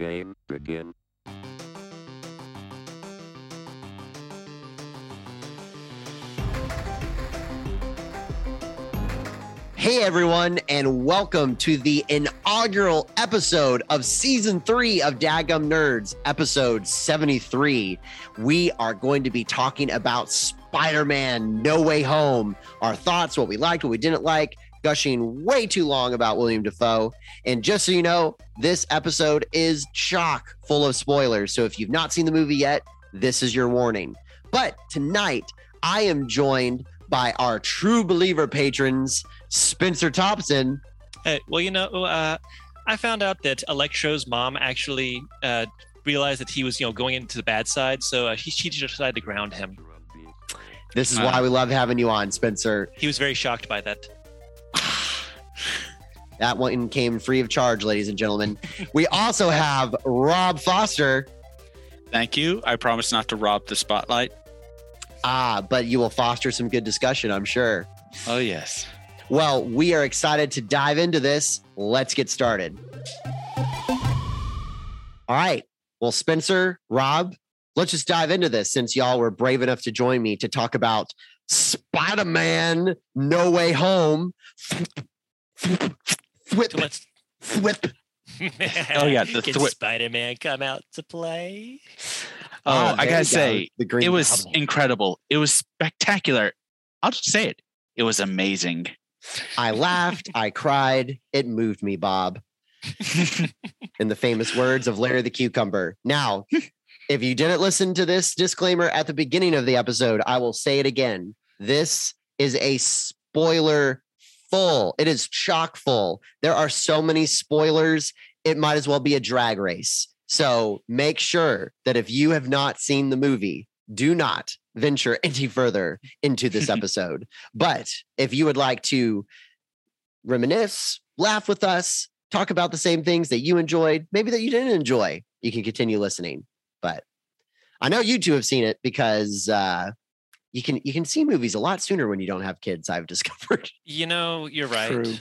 Game begin. Hey everyone, and welcome to the inaugural episode of season three of Dagum Nerds, episode 73. We are going to be talking about Spider Man No Way Home, our thoughts, what we liked, what we didn't like, gushing way too long about William Dafoe. And just so you know, this episode is chock full of spoilers. So if you've not seen the movie yet, this is your warning. But tonight, I am joined by our true believer patrons, Spencer Thompson. Hey, well, you know, uh, I found out that Electro's mom actually uh, realized that he was, you know, going into the bad side, so uh, he, she just decided to ground him. This is Uh. why we love having you on, Spencer. He was very shocked by that. That one came free of charge, ladies and gentlemen. we also have Rob Foster. Thank you. I promise not to rob the spotlight. Ah, but you will foster some good discussion, I'm sure. Oh, yes. Well, we are excited to dive into this. Let's get started. All right. Well, Spencer, Rob, let's just dive into this since y'all were brave enough to join me to talk about Spider Man No Way Home. Thwip, So let's. thwip. Oh, yeah, the Can thwi- Spider-Man come out to play? Oh, Ah, I gotta you go. say, the green it was Goblin. incredible. It was spectacular. I'll just say it. It was amazing. I laughed, I cried, it moved me, Bob. in the famous words of Larry the Cucumber. Now, if you didn't listen to this disclaimer at the beginning of the episode, I will say it again. This is a spoiler full. It is chock full. There are so many spoilers, it might as well be a drag race. So make sure that if you have not seen the movie, do not venture any further into this episode. But if you would like to reminisce, laugh with us, talk about the same things that you enjoyed, maybe that you didn't enjoy, you can continue listening. But I know you two have seen it because uh, you can you can see movies a lot sooner when you don't have kids. I've discovered. You know, you're right. True.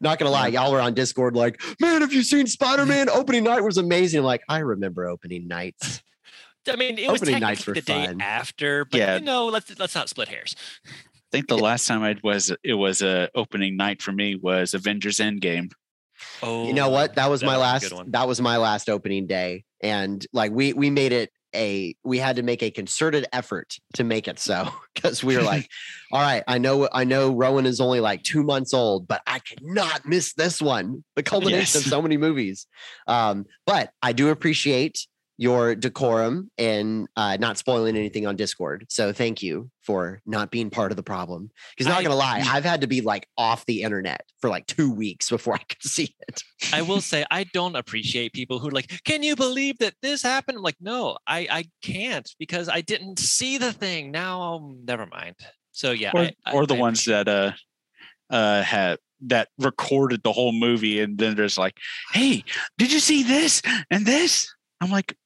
Not gonna lie, y'all were on Discord like, man, have you seen Spider Man? opening night was amazing. I'm like, I remember opening nights. I mean, it was Opening nights technically the were day fun. after, but Yeah. you know, let's let's not split hairs. I think the last time I was it was a opening night for me was Avengers Endgame. Oh, you know what? That was that my was last. one. That was my last opening day, and like we we made it a we had to make a concerted effort to make it so because we were like, all right, I know I know Rowan is only like two months old, but I cannot miss this one. The culmination of so many movies. Um, but I do appreciate your decorum and uh, not spoiling anything on Discord. So thank you for not being part of the problem. Because not I- gonna lie, I've had to be like off the internet for like two weeks before I could see it. I will say I don't appreciate people who are like, "Can you believe that this happened?" I'm like, no, I I can't because I didn't see the thing. Now, um, never mind. So yeah, Or, I- I- or the I ones that uh uh had that recorded the whole movie and then there's like, hey, did you see this and this? I'm like,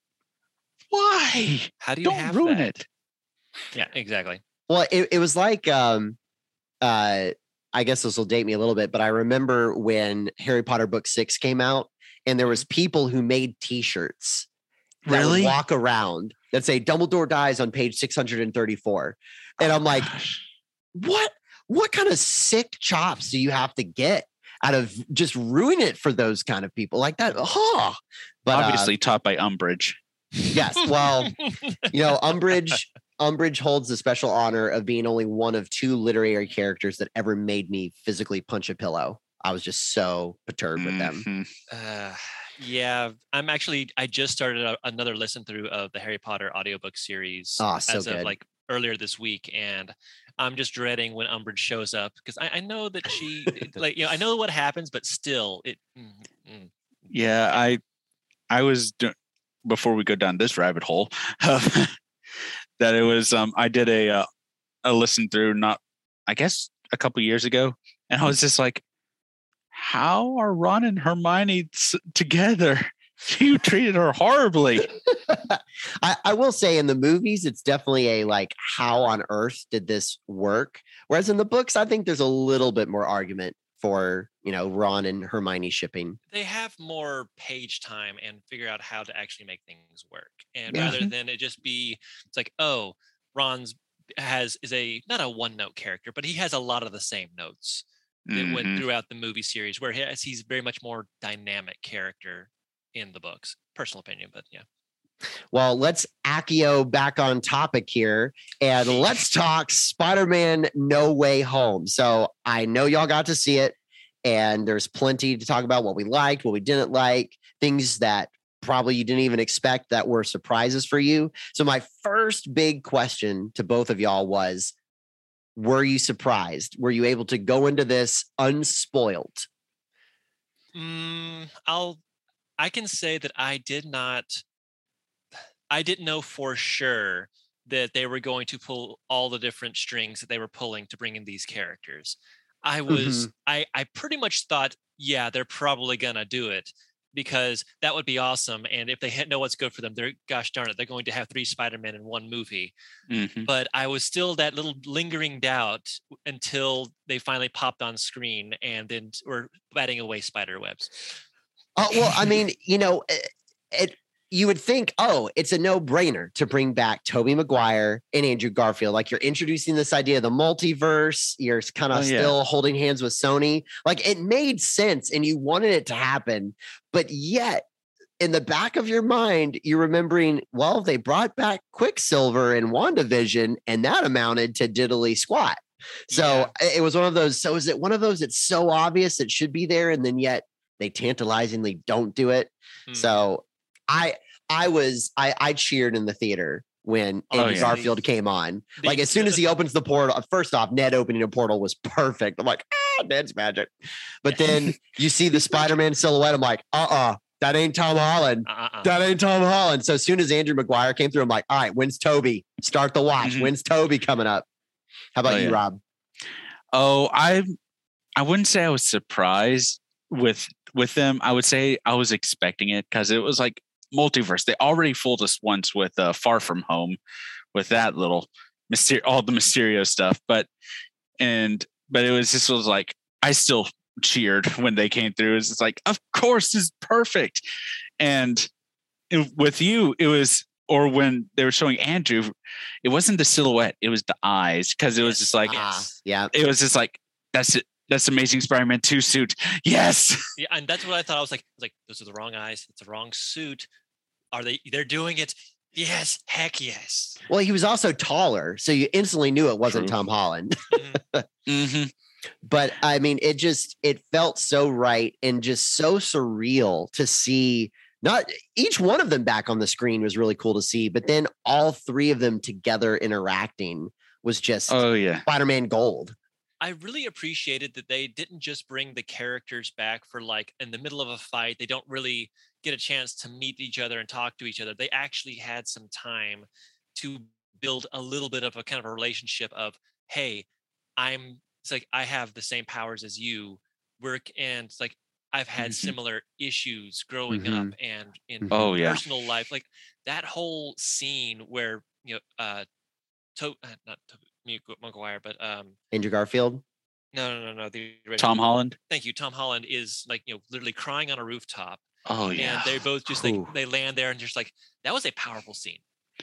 why? How do you Don't have ruin that? it. Yeah, exactly. Well, it, it was like um uh I guess this will date me a little bit, but I remember when Harry Potter book 6 came out and there was people who made t-shirts that would Really? walk around that say Dumbledore dies on page 634. And I'm like, Gosh. what what kind of sick chops do you have to get out of just ruin it for those kind of people like that? Huh. But uh, obviously taught by Umbridge. yes, well, you know, Umbridge Umbridge holds the special honor of being only one of two literary characters that ever made me physically punch a pillow. I was just so perturbed with them. Mhm. Uh, yeah, I'm actually. I just started a, another listen through of the Harry Potter audiobook series Ah, so as good. of like earlier this week, and I'm just dreading when Umbridge shows up because I, I know that she like you know I know what happens, but still it. mm, mm. Yeah, I I was before we go down this rabbit hole that it was um I did a uh, a listen through not I guess a couple years ago and I was just like how are Ron and Hermione s- together? You treated her horribly. I, I will say in the movies, it's definitely a like, how on earth did this work? Whereas in the books, I think there's a little bit more argument for you know, Ron and Hermione shipping. They have more page time and figure out how to actually make things work. And Yeah. rather than it just be, it's like, oh, Ron's has is a not a one note character, but he has a lot of the same notes that went Mhm. throughout the movie series, where whereas he's very much more dynamic character in the books. Personal opinion, but yeah. Well, let's Accio back on topic here and let's talk Spider Man No Way Home. So I know y'all got to see it, and there's plenty to talk about what we liked, what we didn't like, things that probably you didn't even expect that were surprises for you. So, my first big question to both of y'all was Were you surprised? Were you able to go into this unspoiled? Mm, I'll I can say that I did not I didn't know for sure that they were going to pull all the different strings that they were pulling to bring in these characters. I was I I pretty much thought, yeah, they're probably gonna do it because that would be awesome. And if they know what's good for them, they're gosh darn it, they're going to have three Spider-Man in one movie Mhm. but I was still that little lingering doubt until they finally popped on screen and then were batting away spider webs. Oh well, I mean, you know, it, it you would think, oh, it's a no-brainer to bring back Tobey Maguire and Andrew Garfield. Like you're introducing this idea of the multiverse. You're kind of Oh, yeah. still holding hands with Sony. Like it made sense, and you wanted it to happen, but yet. In the back of your mind, you're remembering, well, they brought back Quicksilver and WandaVision, and that amounted to diddly squat. So eh, it was one of those. So is it one of those? It's so obvious it should be there, and then yet they tantalizingly don't do it. Hmm. So I I was I I cheered in the theater when Oh, Andrew yeah. Garfield came on. The- Like as soon as he opens the portal, first off, Ned opening a portal was perfect. I'm like, ah, Ned's magic. But then you see the Spider-Man silhouette. I'm like, uh-uh, that ain't Tom Holland. uh-uh. That ain't Tom Holland. So as soon as Andrew McGuire came through, I'm like, all right, when's Tobey? Start the watch. Mhm. When's Tobey coming up? How about Oh, you, yeah. Rob? Oh, I I wouldn't say I was surprised with with them. I would say I was expecting it because it was like multiverse. They already fooled us once with uh, Far From Home, with that little myster- all the Mysterio stuff. But and but it was just was like I still cheered when they came through. It's like, of course, this is perfect. And it- with you, it was or when they were showing Andrew, it wasn't the silhouette, it was the eyes because it was just like Ah, yeah. it was just like that's it. That's Amazing Spider-Man 2 suit. Yes. Yeah, and that's what I thought. I was like, I was like, those are the wrong eyes. It's the wrong suit. Are they? They're doing it. Yes, heck yes. Well, he was also taller, so you instantly knew it wasn't True. Tom Holland. Mhm. hmm but I mean, it just it felt so right and just so surreal to see. Not each one of them back on the screen was really cool to see, but then all three of them together interacting was just Oh yeah. Spider-Man gold. I really appreciated that they didn't just bring the characters back for like in the middle of a fight. They don't really get a chance to meet each other and talk to each other. They actually had some time to build a little bit of a kind of a relationship of, hey, I'm it's like I have the same powers as you. Work and it's like I've had Mhm. similar issues growing Mhm. up and in. Oh yeah. personal life. Like that whole scene where you know uh to uh, not to, Maguire, but um Andrew Garfield. no, no, no, no. The original. Tom Holland. Thank you. Tom Holland is like you know literally crying on a rooftop, Oh yeah. and they both just like Ooh. they land there and just like that was a powerful scene.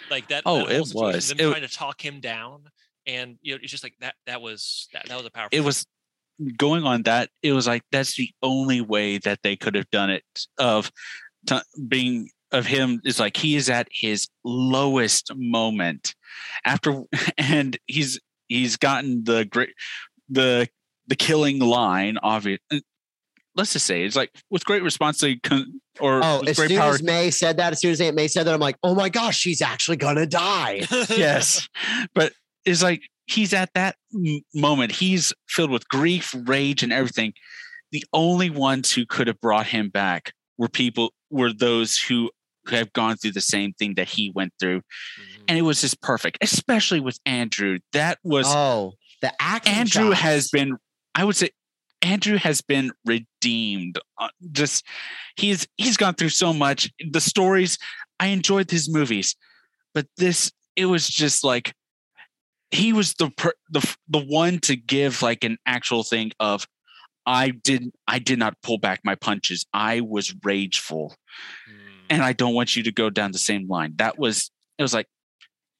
Like that. Oh, that it was. Them It- trying to talk him down, and you know it's just like that. That was that. That was a powerful. it scene. was going on that it was like that's the only way that they could have done it of t- being of him is like he is at his lowest moment after and he's he's gotten the great the the killing line obvious let's just say it's like with great responsibility con- or Oh, with as great soon power as May said that, as soon as Aunt May said that, I'm like, oh my gosh, she's actually gonna die. yes. But it's like he's at that m- moment. He's filled with grief rage and everything. The only ones who could have brought him back were people were those who have gone through the same thing that he went through Mhm. and it was just perfect especially with andrew that was oh, the acting. andrew has been i would say andrew has been redeemed Uh, just he's he's gone through so much the stories i enjoyed his movies but this it was just like he was the the the one to give like an actual thing of I did I did not pull back my punches. I was rageful. Mm. And I don't want you to go down the same line. That was it was like,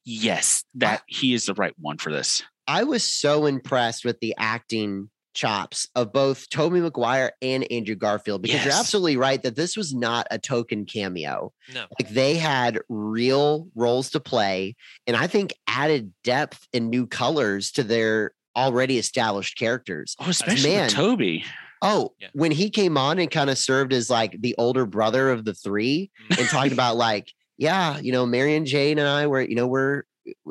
yes, that he is the right one for this. I was so impressed with the acting chops of both Tobey Maguire and Andrew Garfield because you're absolutely right that this was not a token cameo. no. Like they had real roles to play, and I think added depth and new colors to their already established characters. Oh, especially man. Tobey. Oh, Yeah. when he came on and kind of served as like the older brother of the three Mm. and talked about like, yeah, you know, Mary Jane and I were, you know, we're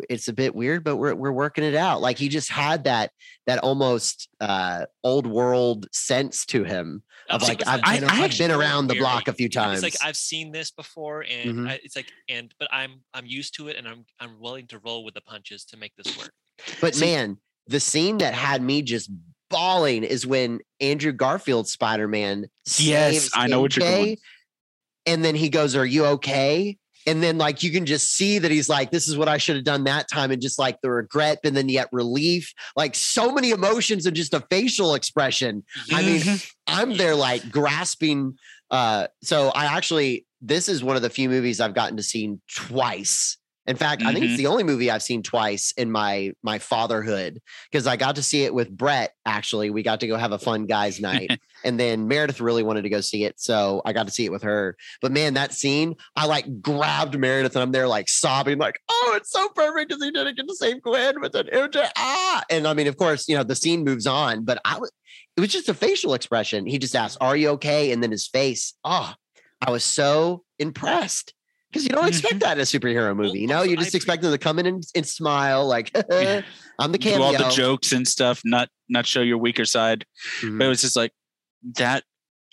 it's a bit weird, but we're we're working it out. Like he just had that that almost uh old world sense to him of Oh, like I've been, I I've been around the block a few times. It's like I've seen this before, and Mhm. I, it's like, and but I'm I'm used to it, and I'm I'm willing to roll with the punches to make this work. But See- man, the scene that had me just bawling is when Andrew Garfield's Spider Man. Yes, I know what you're going. And then he goes, "Are you okay?" And then like you can just see that he's like, "This is what I should have done that time," and just like the regret, and then yet relief, like so many emotions and just a facial expression. I mean, Mhm. I'm there like grasping. Uh, so I actually, this is one of the few movies I've gotten to see twice. In fact, I think it's Mhm. the only movie I've seen twice in my my fatherhood because I got to see it with Brett. Actually, we got to go have a fun guys' night, and then Meredith really wanted to go see it, so I got to see it with her. But man, that scene, I like grabbed Meredith, and I'm there like sobbing, like, "Oh, it's so perfect because he didn't get to save Gwen with an MJ." Ah, and I mean, of course, you know the scene moves on, but I was it was just a facial expression. He just asked, "Are you okay?" And then his face. Oh, I was so impressed because you don't expect that in a superhero movie. You know, you just expect them to come in and, and smile, like I'm the Do all the jokes and stuff, not not show your weaker side. Mhm. But it was just like that.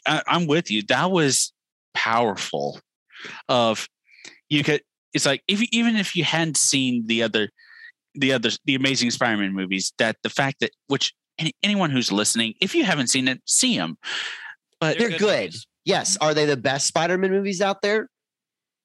I, I'm with you. That was powerful. Of you could. It's like if you, even if you hadn't seen the other, the other, the Amazing Spider-Man movies, that the fact that which any, anyone who's listening, if you haven't seen it, see them. But They're good. movies. Yes, are they the best Spider-Man movies out there?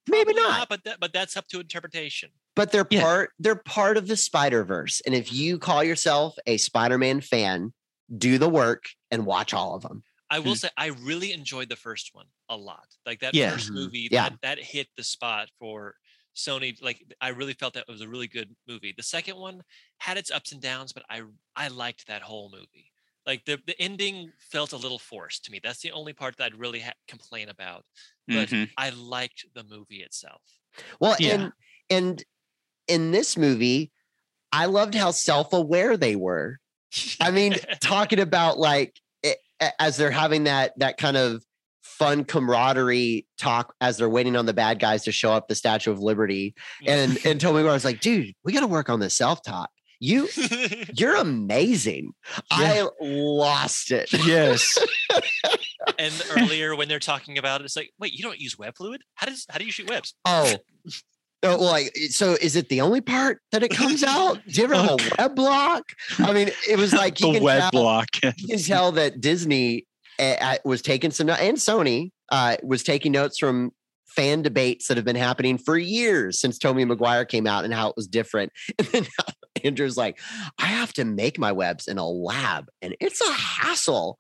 Maybe Probably not, but that, but that's up to interpretation. but they're Yeah. part. They're part of the Spider Verse, and if you call yourself a Spider-Man fan, do the work and watch all of them. I will Mm. say I really enjoyed the first one a lot. Like that Yeah. first Mhm. movie, Yeah. that, that hit the spot for Sony. Like I really felt that it was a really good movie. The second one had its ups and downs, but I I liked that whole movie. Like the the ending felt a little forced to me. That's the only part that I'd really ha- complain about. But Mhm. I liked the movie itself. Well, Yeah. and and in this movie, I loved how self-aware they were. I mean, talking about like it, as they're having that that kind of fun camaraderie talk as they're waiting on the bad guys to show up the Statue of Liberty, and and Tobey was like, "Dude, we got to work on this self-talk. You you're amazing. I lost it. yes, and earlier when they're talking about it, it's like, wait, you don't use web fluid? How does how do you shoot webs? Oh." Oh, like, so is it the only part that it comes out? Do you ever have a web block? I mean, it was like you the can web tell- block. you can tell that Disney uh, uh, was taking some no- and Sony uh, was taking notes from fan debates that have been happening for years since Tommy Maguire came out and how it was different. And then Andrew's like, I have to make my webs in a lab, and it's a hassle.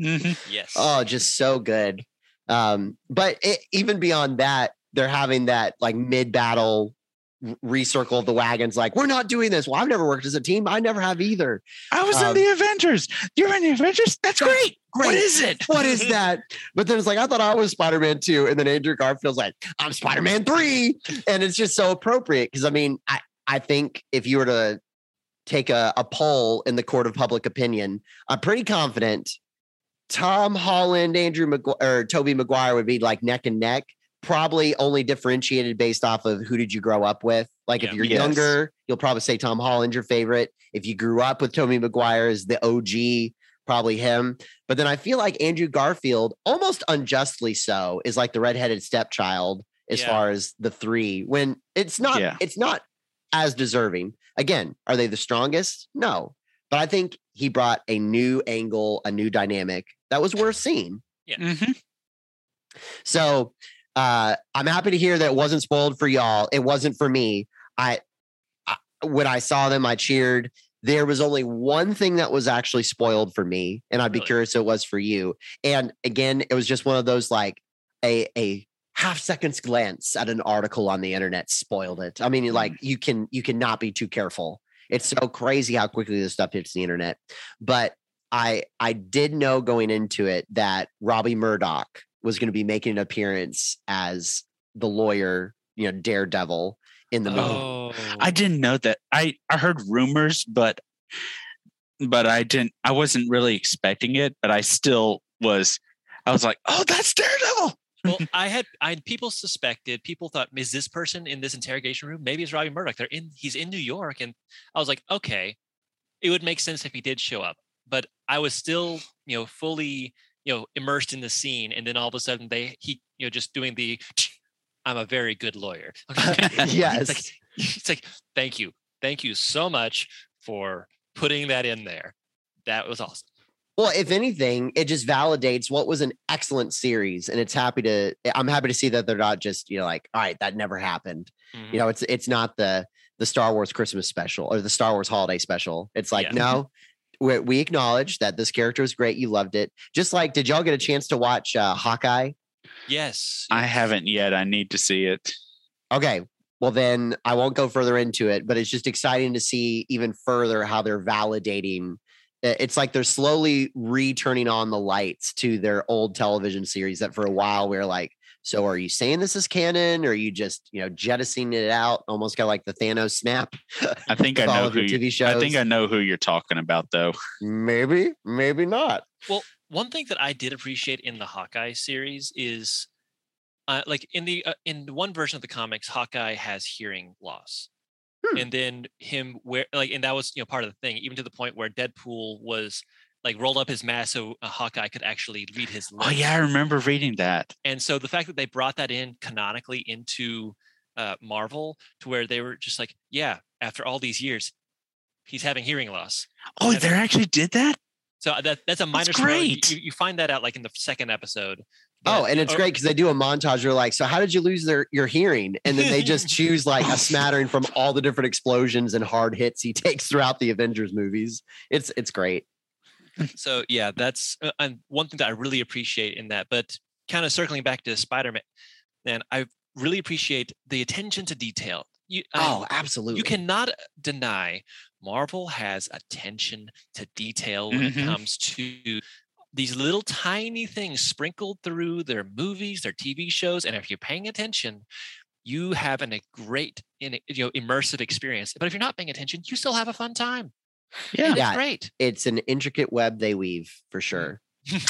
Mhm. Yes. Oh, just so good. Um, but it, even beyond that, they're having that like mid battle recircle the wagons. Like, we're not doing this. Well, I've never worked as a team. I never have either. I was Um, in the Avengers. You're in the Avengers. That's great. What great. is it? what is that? But then it's like, I thought I was Spider Man 2. And then Andrew Garfield's like, I'm Spider Man 3. And it's just so appropriate. Cause I mean, I, I think if you were to take a, a poll in the court of public opinion, I'm pretty confident Tom Holland, Andrew or Tobey Maguire would be like neck and neck, probably only differentiated based off of who did you grow up with. Like if you're Yes. younger, you'll probably say Tom Holland your favorite. If you grew up with Tobey Maguire as the OG, probably him. But then I feel like Andrew Garfield, almost unjustly so, is like the redheaded stepchild as Yeah. far as the three. When it's not, Yeah. it's not as deserving. Again, are they the strongest? No. But I think he brought a new angle, a new dynamic that was worth seeing. Mhm. So uh, I'm happy to hear that it wasn't spoiled for y'all. It wasn't for me. I, I when I saw them, I cheered. there was only one thing that was actually spoiled for me, and I'd be Really? curious if it was for you. And again, it was just one of those like a a half seconds glance at an article on the internet spoiled it. I mean, like you can you cannot be too careful. It's so crazy how quickly this stuff hits the internet. But I I did know going into it that Robbie Murdock was going to be making an appearance as the lawyer, you know, Daredevil in the movie. Oh, I didn't know that. I I heard rumors, but but I didn't. I wasn't really expecting it. But I still was. I was like, oh, that's Daredevil. well, I had I had people suspected. People thought, is this person in this interrogation room? Maybe it's Robbie Murdock. They're in. He's in New York, and I was like, okay, it would make sense if he did show up. But I was still, you know, fully, you know, immersed in the scene, and then all of a sudden they he, you know, just doing the. I'm a very good lawyer. yes. It's like, it's like, thank you, thank you so much for putting that in there. That was awesome. Well, if anything, it just validates what was an excellent series, and it's happy to. I'm happy to see that they're not just you know like, all right, that never happened. Mhm. You know, it's it's not the the Star Wars Christmas special or the Star Wars holiday special. It's like Yeah. no, we, we acknowledge that this character was great. You loved it. Just like, did y'all get a chance to watch uh, Hawkeye? Yes, I haven't yet. I need to see it. Okay. Well, then I won't go further into it, but it's just exciting to see even further how they're validating. It's like they're slowly returning on the lights to their old television series that for a while we are like, so are you saying this is canon or are you just, you know, jettisoning it out? Almost kind of like the Thanos snap. I think I know who. You, TV shows. I think I know who you're talking about, though. maybe, maybe not. Well, one thing that I did appreciate in the Hawkeye series is, uh, like in the uh, in one version of the comics, Hawkeye has hearing loss, Hmm. and then him where like and that was you know part of the thing, even to the point where Deadpool was like rolled up his mask so uh, Hawkeye could actually read his lips. Oh yeah, I remember reading that. and so the fact that they brought that in canonically into uh, Marvel to where they were just like, yeah, after all these years, he's having hearing loss. Oh, That's- they actually did that. So uh, that that's a minor That's great. You, you find that out like in the second episode. Oh, and it's or- great because they do a montage. They're like, so how did you lose their your hearing? And then they just choose like a smattering from all the different explosions and hard hits he takes throughout the Avengers movies. It's it's great. So yeah that's uh, and one thing that i really appreciate in that but kind of circling back to spider-man and i really appreciate the attention to detail you I- Oh, absolutely. you cannot deny marvel has attention to detail when Mhm. it comes to these little tiny things sprinkled through their movies their tv shows and if you're paying attention you have an, a great you know immersive experience but if you're not paying attention you still have a fun time Yeah. And it's Yeah. great It's an intricate web they weave for sure.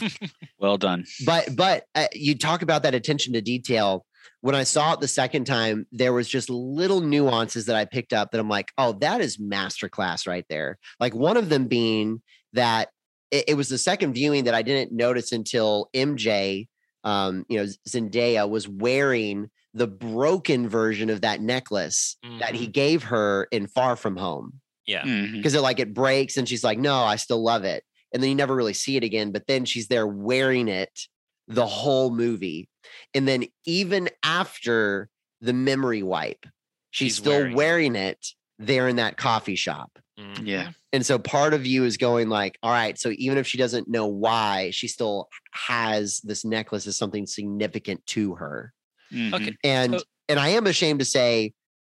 Well done. But but uh, you talk about that attention to detail. When I saw it the second time, there was just little nuances that I picked up that I'm like, oh, that is masterclass right there. Like one of them being that it, it was the second viewing that I didn't notice until MJ, um, you know, Zendaya was wearing the broken version of that necklace that he gave her in Far From Home yeah Mhm. because it like it breaks and she's like, no, I still love it. And then you never really see it again. But then she's there wearing it the whole movie. And then even after the memory wipe, she's, She's still wearing wearing it. it. there in that coffee shop. Mhm. Yeah. And so part of you is going like, all right, so even if she doesn't know why, she still has this necklace as something significant to her. Mhm. Okay. And So- and I am ashamed to say,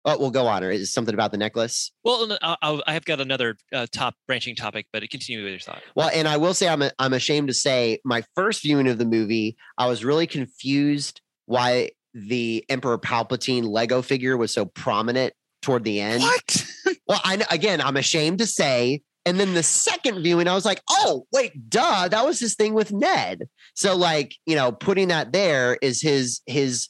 oh, well, go on. Or is something about the necklace? Well, I, I I have got another uh, top branching topic, but continue with your thought. Well, and I will say I'm I'm ashamed to say my first viewing of the movie, I was really confused why the Emperor Palpatine Lego figure was so prominent toward the end. What? Well, I again, I'm ashamed to say. And then the second viewing, I was like, oh, wait, duh, that was his thing with Ned. So, like, you know, putting that there is his his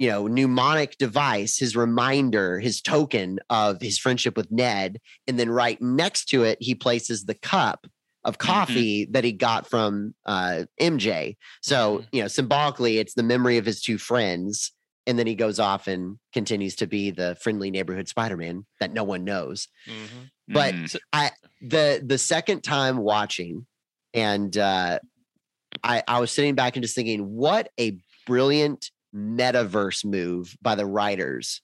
you know mnemonic device, his reminder, his token of his friendship with Ned. And then right next to it, he places the cup of coffee that he got from uh, MJ. So, Mhm. you know, symbolically, it's the memory of his two friends. And then he goes off and continues to be the friendly neighborhood Spider-Man that no one knows. But Mhm. I the the second time watching, and uh, I I was sitting back and just thinking, what a brilliant metaverse move by the writers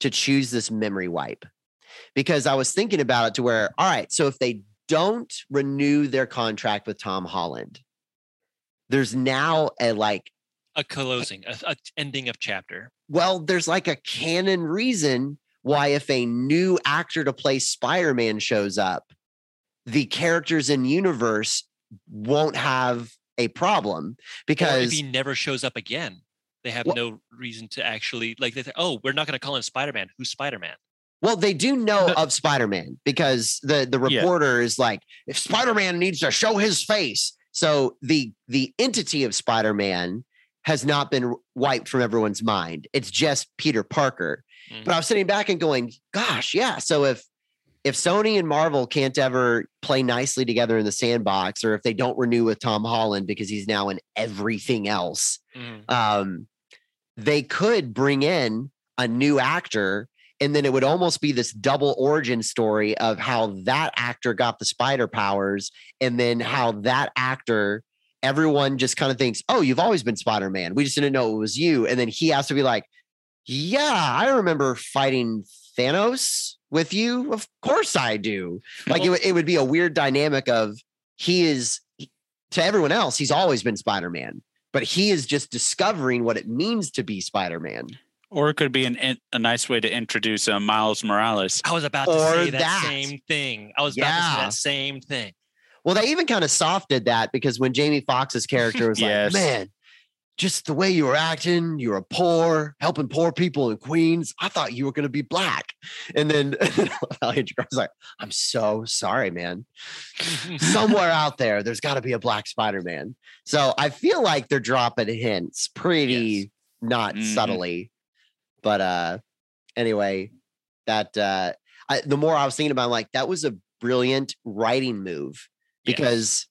to choose this memory wipe. because I was thinking about it to where, all right, so if they don't renew their contract with Tom Holland, there's now a like, A closing, a, a ending of chapter. well, there's like a canon reason why if a new actor to play Spider-Man shows up, the characters in universe won't have a problem Or if because he never shows up again, they have Well- no reason to actually like. They say, "Oh, we're not going to call him Spider Man. Who's Spider Man?" Well, they do know of Spider-Man because the the Yeah. reporter is like, if Spider-Man needs to show his face, so the the entity of Spider-Man has not been wiped from everyone's mind. It's just Peter Parker. But mm. I was sitting back and going, gosh, yeah. So if if Sony and Marvel can't ever play nicely together in the sandbox, or if they don't renew with Tom Holland because he's now in everything else, Mhm. um, they could bring in a new actor and then it would almost be this double origin story of how that actor got the spider powers and then how that actor everyone just kind of thinks oh you've always been spider-man. We just didn't know it was you. And then he has to be like yeah i remember fighting thanos with you of course i do like it, would- it would be a weird dynamic of he is to everyone else he's always been spider-man but he is just discovering what it means to be Spider-Man. Or it could be an, a nice way to introduce uh, Miles Morales. I was about to Or say that, that. same thing. I was about to say Yeah. that same thing. Well, they even kind of softed that because when Jamie Foxx's character was Yes. like, "Man, just the way you were acting, you were poor, helping poor people in Queens. I thought you were going to be black." And then Andrew was like, "I'm so sorry, man. Somewhere out there, there's got to be a black Spider-Man." So I feel like they're dropping hints pretty Yes. not Mhm. subtly, but uh, anyway, that uh, I, the more I was thinking about, it, I'm like that was a brilliant writing move because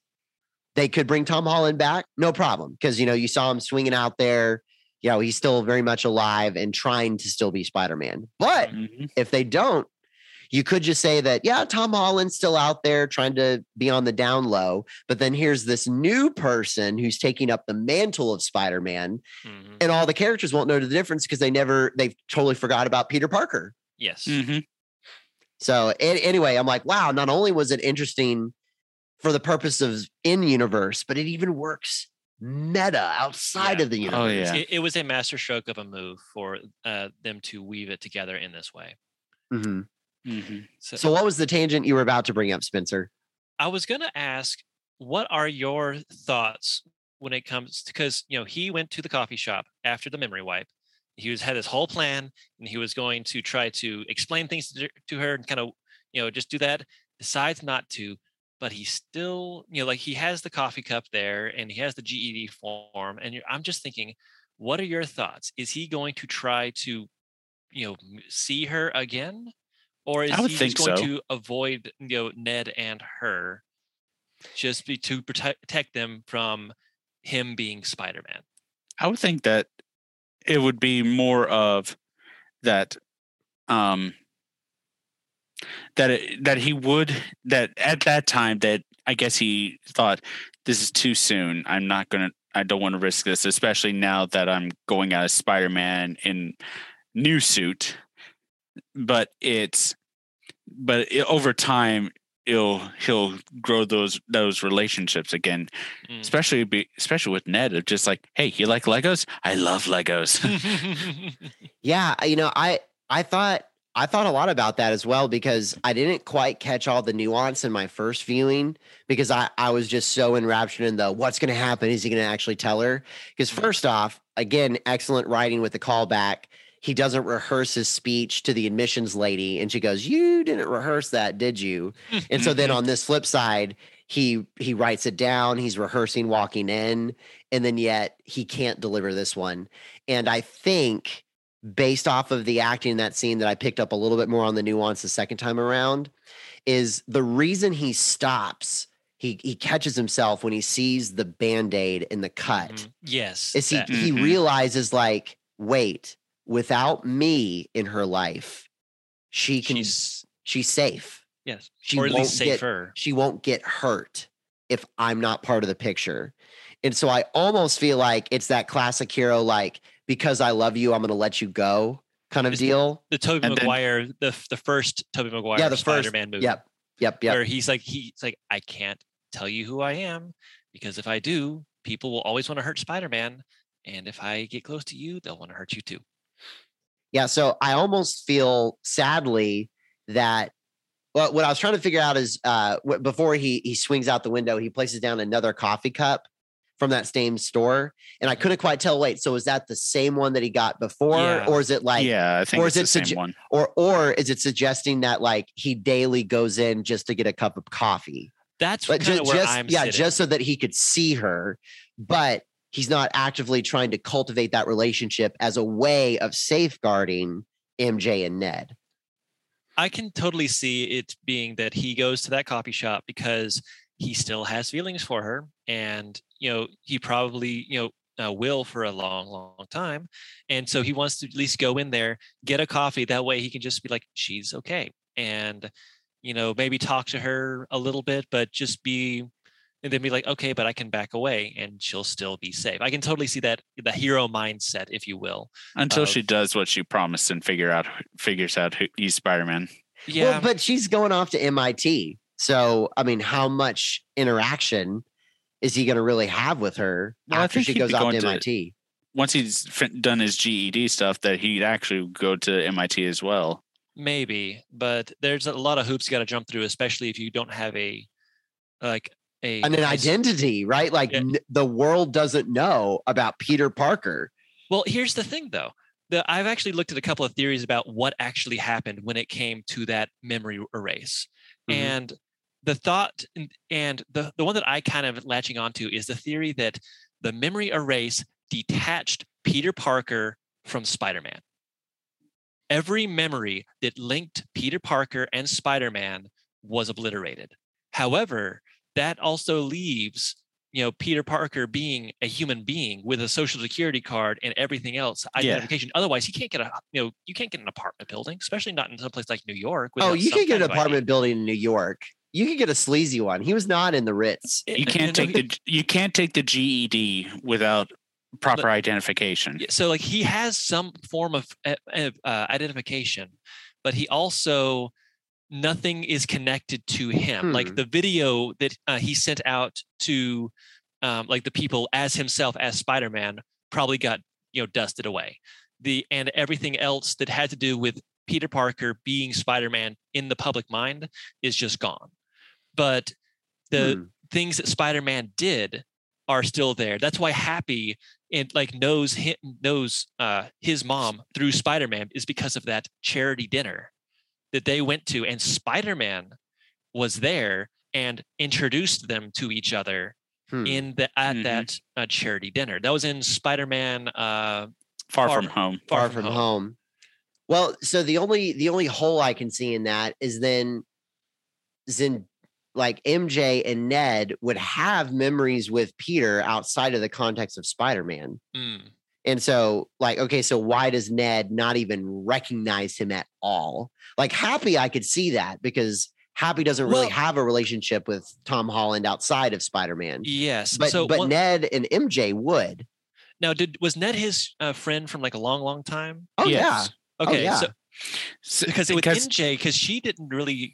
they could bring Tom Holland back, no problem. Because you know you saw him swinging out there. You know he's still very much alive and trying to still be Spider-Man. But Mhm. if they don't, you could just say that yeah, Tom Holland's still out there trying to be on the down low. But then here's this new person who's taking up the mantle of Spider-Man, Mhm. and all the characters won't know the difference because they never they've totally forgot about Peter Parker. Yes. Mhm. So a- anyway, I'm like, wow, not only was it interesting for the purpose of in universe, but it even works meta outside Yeah. of the universe. Oh, yeah. It, it was a masterstroke of a move for uh, them to weave it together in this way. Mhm. Mhm. So, So what was the tangent you were about to bring up, Spencer? I was going to ask, what are your thoughts when it comes because you know he went to the coffee shop after the memory wipe. He was had his whole plan, and he was going to try to explain things to, to her and kind of you know just do that. Decides not to, but he still you know like he has the coffee cup there and he has the GED form, and you're, I'm just thinking, what are your thoughts? Is he going to try to you know see her again? Or is he just going so. to avoid you know Ned and her just be to protect, protect them from him being Spider-Man. I would think that it would be more of that um that it, that he would that at that time that I guess he thought this is too soon. I'm not going to I don't want to risk this especially now that I'm going out as Spider-Man in new suit. But it's but it, over time he'll he'll grow those those relationships again Mm. especially be especially with Ned of just like, hey, you like Legos? I love Legos. Yeah, you know, I I thought I thought a lot about that as well because I didn't quite catch all the nuance in my first viewing because I I was just so enraptured in the what's going to happen is he going to actually tell her? Because first off, again, excellent writing with the callback. He doesn't rehearse his speech to the admissions lady and she goes, "You didn't rehearse that, did you?" And so then Mhm. on this flip side, he he writes it down, he's rehearsing walking in, and then yet he can't deliver this one. And I think based off of the acting in that scene that I picked up a little bit more on the nuance the second time around is the reason he stops. He he catches himself when he sees the band-aid in the cut. Mhm. Yes. Is he that- he Mhm. realizes like, wait, without me in her life, she can she's she's safe. yes. She or at least won't get- safer. she won't get hurt if I'm not part of the picture. And so I almost feel like it's that classic hero, like, because I love you, I'm going to let you go. kind of It's deal. The Tobey And then- Maguire, the the first Tobey Maguire Yeah, the first- Spider-Man movie. Yep. Yep. Yep. Where he's like he's like I can't tell you who I am because if I do, people will always want to hurt Spider-Man, and if I get close to you, they'll want to hurt you too. Yeah. So I almost feel sadly that well, what I was trying to figure out is uh, before he he swings out the window, he places down another coffee cup from that same store, and I mm-hmm. couldn't quite tell. Wait, so is that the same one that he got before, Yeah. or is it like, yeah, I think or is the it same one. or or is it suggesting that like he daily goes in just to get a cup of coffee? That's But kind of where just I'm yeah, sitting. just so that he could see her, but he's not actively trying to cultivate that relationship as a way of safeguarding MJ and Ned. I can totally see it being that he goes to that coffee shop because he still has feelings for her, and you know he probably you know uh, will for a long, long time, and so he wants to at least go in there, get a coffee. That way he can just be like, she's okay, and you know maybe talk to her a little bit, but just be. And then be like, okay, but I can back away and she'll still be safe. I can totally see that the hero mindset, if you will. Until she does what she promised and figure out figures out who he's Spider Man. Yeah, Well, but she's going off to MIT. So, I mean, how much interaction is he going to really have with her Well, after she goes off going to to- MIT? Once he's fin- done his GED stuff, that he'd actually go to MIT as well. Maybe, but there's a lot of hoops you got to jump through, especially if you don't have a like a And an identity, right? Like Yeah. n- the world doesn't know about Peter Parker. Well, here's the thing, though. The, I've actually looked at a couple of theories about what actually happened when it came to that memory erase, Mhm. and the thought and- the the one that I kind of latching onto is the theory that the memory erase detached Peter Parker from Spider-Man. Every memory that linked Peter Parker and Spider-Man was obliterated. However, that also leaves you know Peter Parker being a human being with a social security card and everything else Yeah. identification. Otherwise, he can't get a you know you can't get an apartment building, especially not in some place like New York. Oh, you can get an of ID. apartment building in New York. You could get a sleazy one. He was not in the Ritz. You can't take the you can't take the GED without proper identification. So like he has some form of uh, identification but he also nothing is connected to him Hmm. like the video that uh, he sent out to um, like the people as himself as spider-man probably got you know dusted away the and everything else that had to do with peter parker being spider-man in the public mind is just gone but the Hmm. things that Spider-Man did are still there. That's why Happy and like knows him, knows uh, his mom through Spider-Man is because of that charity dinner that they went to, and Spider-Man was there and introduced them to each other Hmm. in the at Mhm. that uh, charity dinner. That was in Spider-Man. Uh, Far, Far- from home. far from home. Well, so the only the only hole I can see in that is then Zen like MJ and Ned would have memories with Peter outside of the context of Spider-Man. mm, And so, like, okay, so why does Ned not even recognize him at all? Like, Happy, I could see that because Happy doesn't really Well- have a relationship with Tom Holland outside of Spider-Man. yes. But so but one- Ned and MJ would. now, did was Ned his uh, friend from like a long, long time? Oh Yes. Okay, yeah. so S- because with because- MJ, because she didn't really n-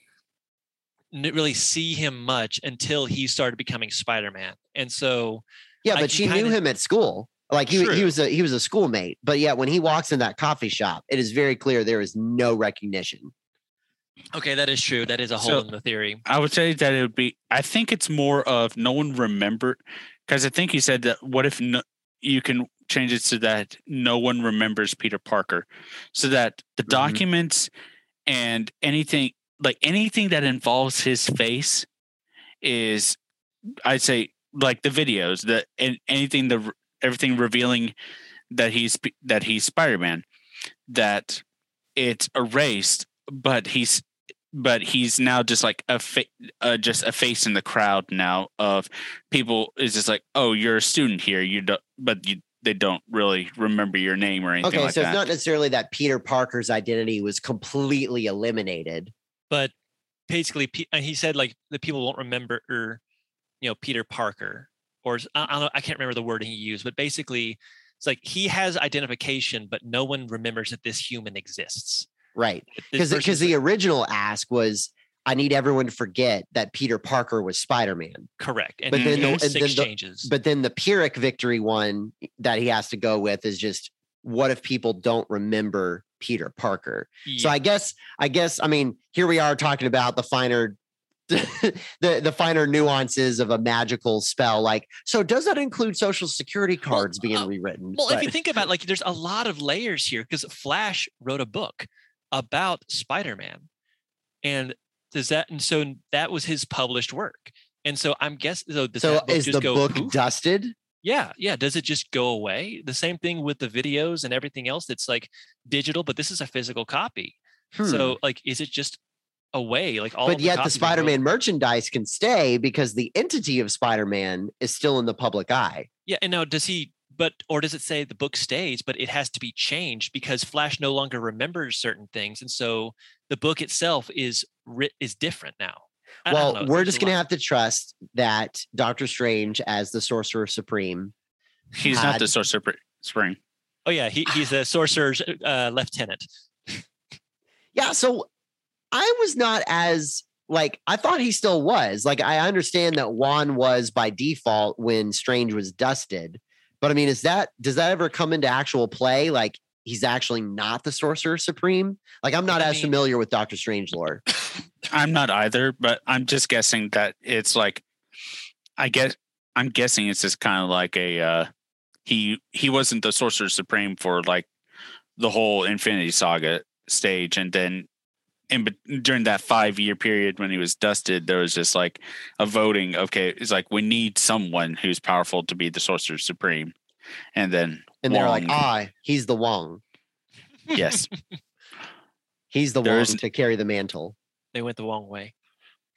really see him much until he started becoming Spider-Man, and so yeah, but can she knew kinda- him at school. Like he, he was a he was a schoolmate. But yet when he walks in that coffee shop, it is very clear there is no recognition. okay, that is true. That is a hole So- in the theory. I would say that it would be. I think it's more of no one remembered because I think you said that. What if no, you can change it so that no one remembers Peter Parker, so that the Mhm. documents and anything like anything that involves his face is, I'd say, like the videos that and anything the everything revealing that he's that he's Spider Man, that it's erased, but he's but he's now just like a fa- uh, just a face in the crowd now of people is just like oh you're a student here you don't but you they don't really remember your name or anything Okay, like so that it's not necessarily that Peter Parker's identity was completely eliminated. But basically, he said like the people won't remember, or you know, Peter Parker, or I, don't know, I can't remember the word he used, but basically It's like he has identification, but no one remembers that this human exists. Right. Because because the original ask was, I need everyone to forget that Peter Parker was Spider Man. correct. And But then the- and then the- But then the Pyrrhic victory one that he has to go with is just what if people don't remember Peter Parker? So I guess I guess I mean here we are talking about the finer the the finer nuances of a magical spell. Like, so does that include social security Well, cards being uh, rewritten? Well, if you think about it, like there's a lot of layers here because Flash wrote a book about Spider-Man. And does that and so that was his published work. And so I'm guessing so so is the go book dusted? Yeah, yeah. Does it just go away? The same thing with the videos and everything else that's like digital, but this is a physical copy. Hmm. So like is it just away? Like all but of yet the copies are go- Spider-Man merchandise can stay because the entity of Spider-Man is still in the public eye. Yeah, and now does he but or does it say the book stays, but it has to be changed because Flash no longer remembers certain things, and so the book itself is writ is different now. I- I well, know, we're just gonna have to trust that Doctor Strange as the Sorcerer Supreme. He's not the Sorcerer Supreme. Oh yeah, he, he's the sorcerer's uh, lieutenant. Yeah, so I was not as like I thought he still was. Like I understand that Wong was by default when Strange was dusted. But I mean, is that does that ever come into actual play? Like he's actually not the Sorcerer Supreme? Like I'm not I as mean- familiar with Doctor Strange lore. I'm not either, but I'm just guessing that it's like, I guess I'm guessing it's just kind of like a uh, he he wasn't the Sorcerer Supreme for like the whole Infinity Saga stage, and then in bet- during that five year period when he was dusted, there was just like a voting. Okay, it's like we need someone who's powerful to be the Sorcerer Supreme, and then And they're like, ah, he's the Wong. yes, He's the There Wong to carry the mantle. They went the wrong way.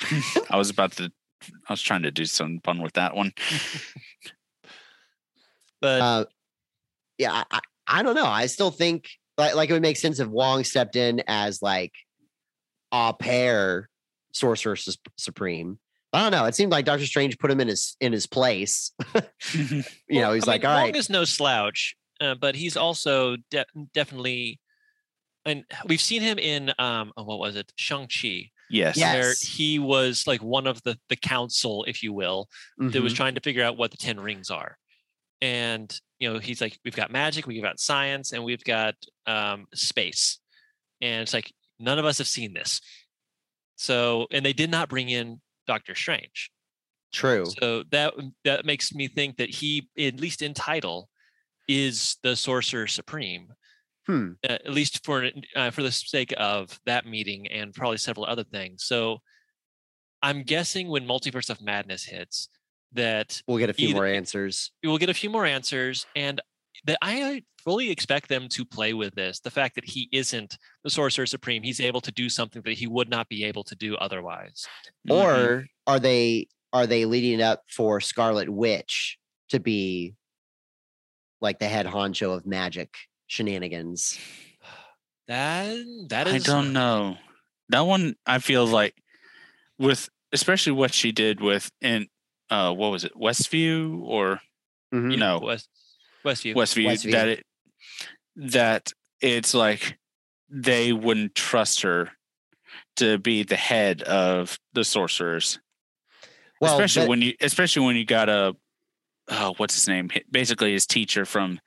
I was about to. I was trying to do some fun with that one. But Uh, yeah, I, I, I don't know. I still think like like it would make sense if Wong stepped in as like a pair sorcerer Sus- supreme. I don't know. It seemed like Doctor Strange put him in his in his place. you know, he's I like, mean, all Wong right, is no slouch, uh, but he's also de- definitely, and we've seen him in um, oh, what was it, Shang Chi, yes. Yeah. where Yes. he was like one of the the council, if you will, that was mhm. trying to figure out what the 10 rings are. And, you know, he's like, we've got magic, we've got science, and we've got um, space. And it's like, none of us have seen this. So, and they did not bring in Doctor Strange. true. So that that makes me think that he, at least in title, is the Sorcerer Supreme. Hmm. uh, at least for uh, for the sake of that meeting and probably several other things. So I'm guessing when Multiverse of Madness hits, that We'll get a few either- more answers. we will get a few more answers, and that I fully expect them to play with this. The fact that he isn't the Sorcerer Supreme, he's able to do something that he would not be able to do otherwise. Mhm. Or are they are they leading up for Scarlet Witch to be like the head honcho of magic shenanigans? That that is I don't know. That one I feel like with especially what she did with in uh what was it Westview or Mhm. you know West Westview. Westview, Westview. that it that it's like they wouldn't trust her to be the head of the sorcerers Well, especially but- when you especially when you got a oh what's his name basically his teacher from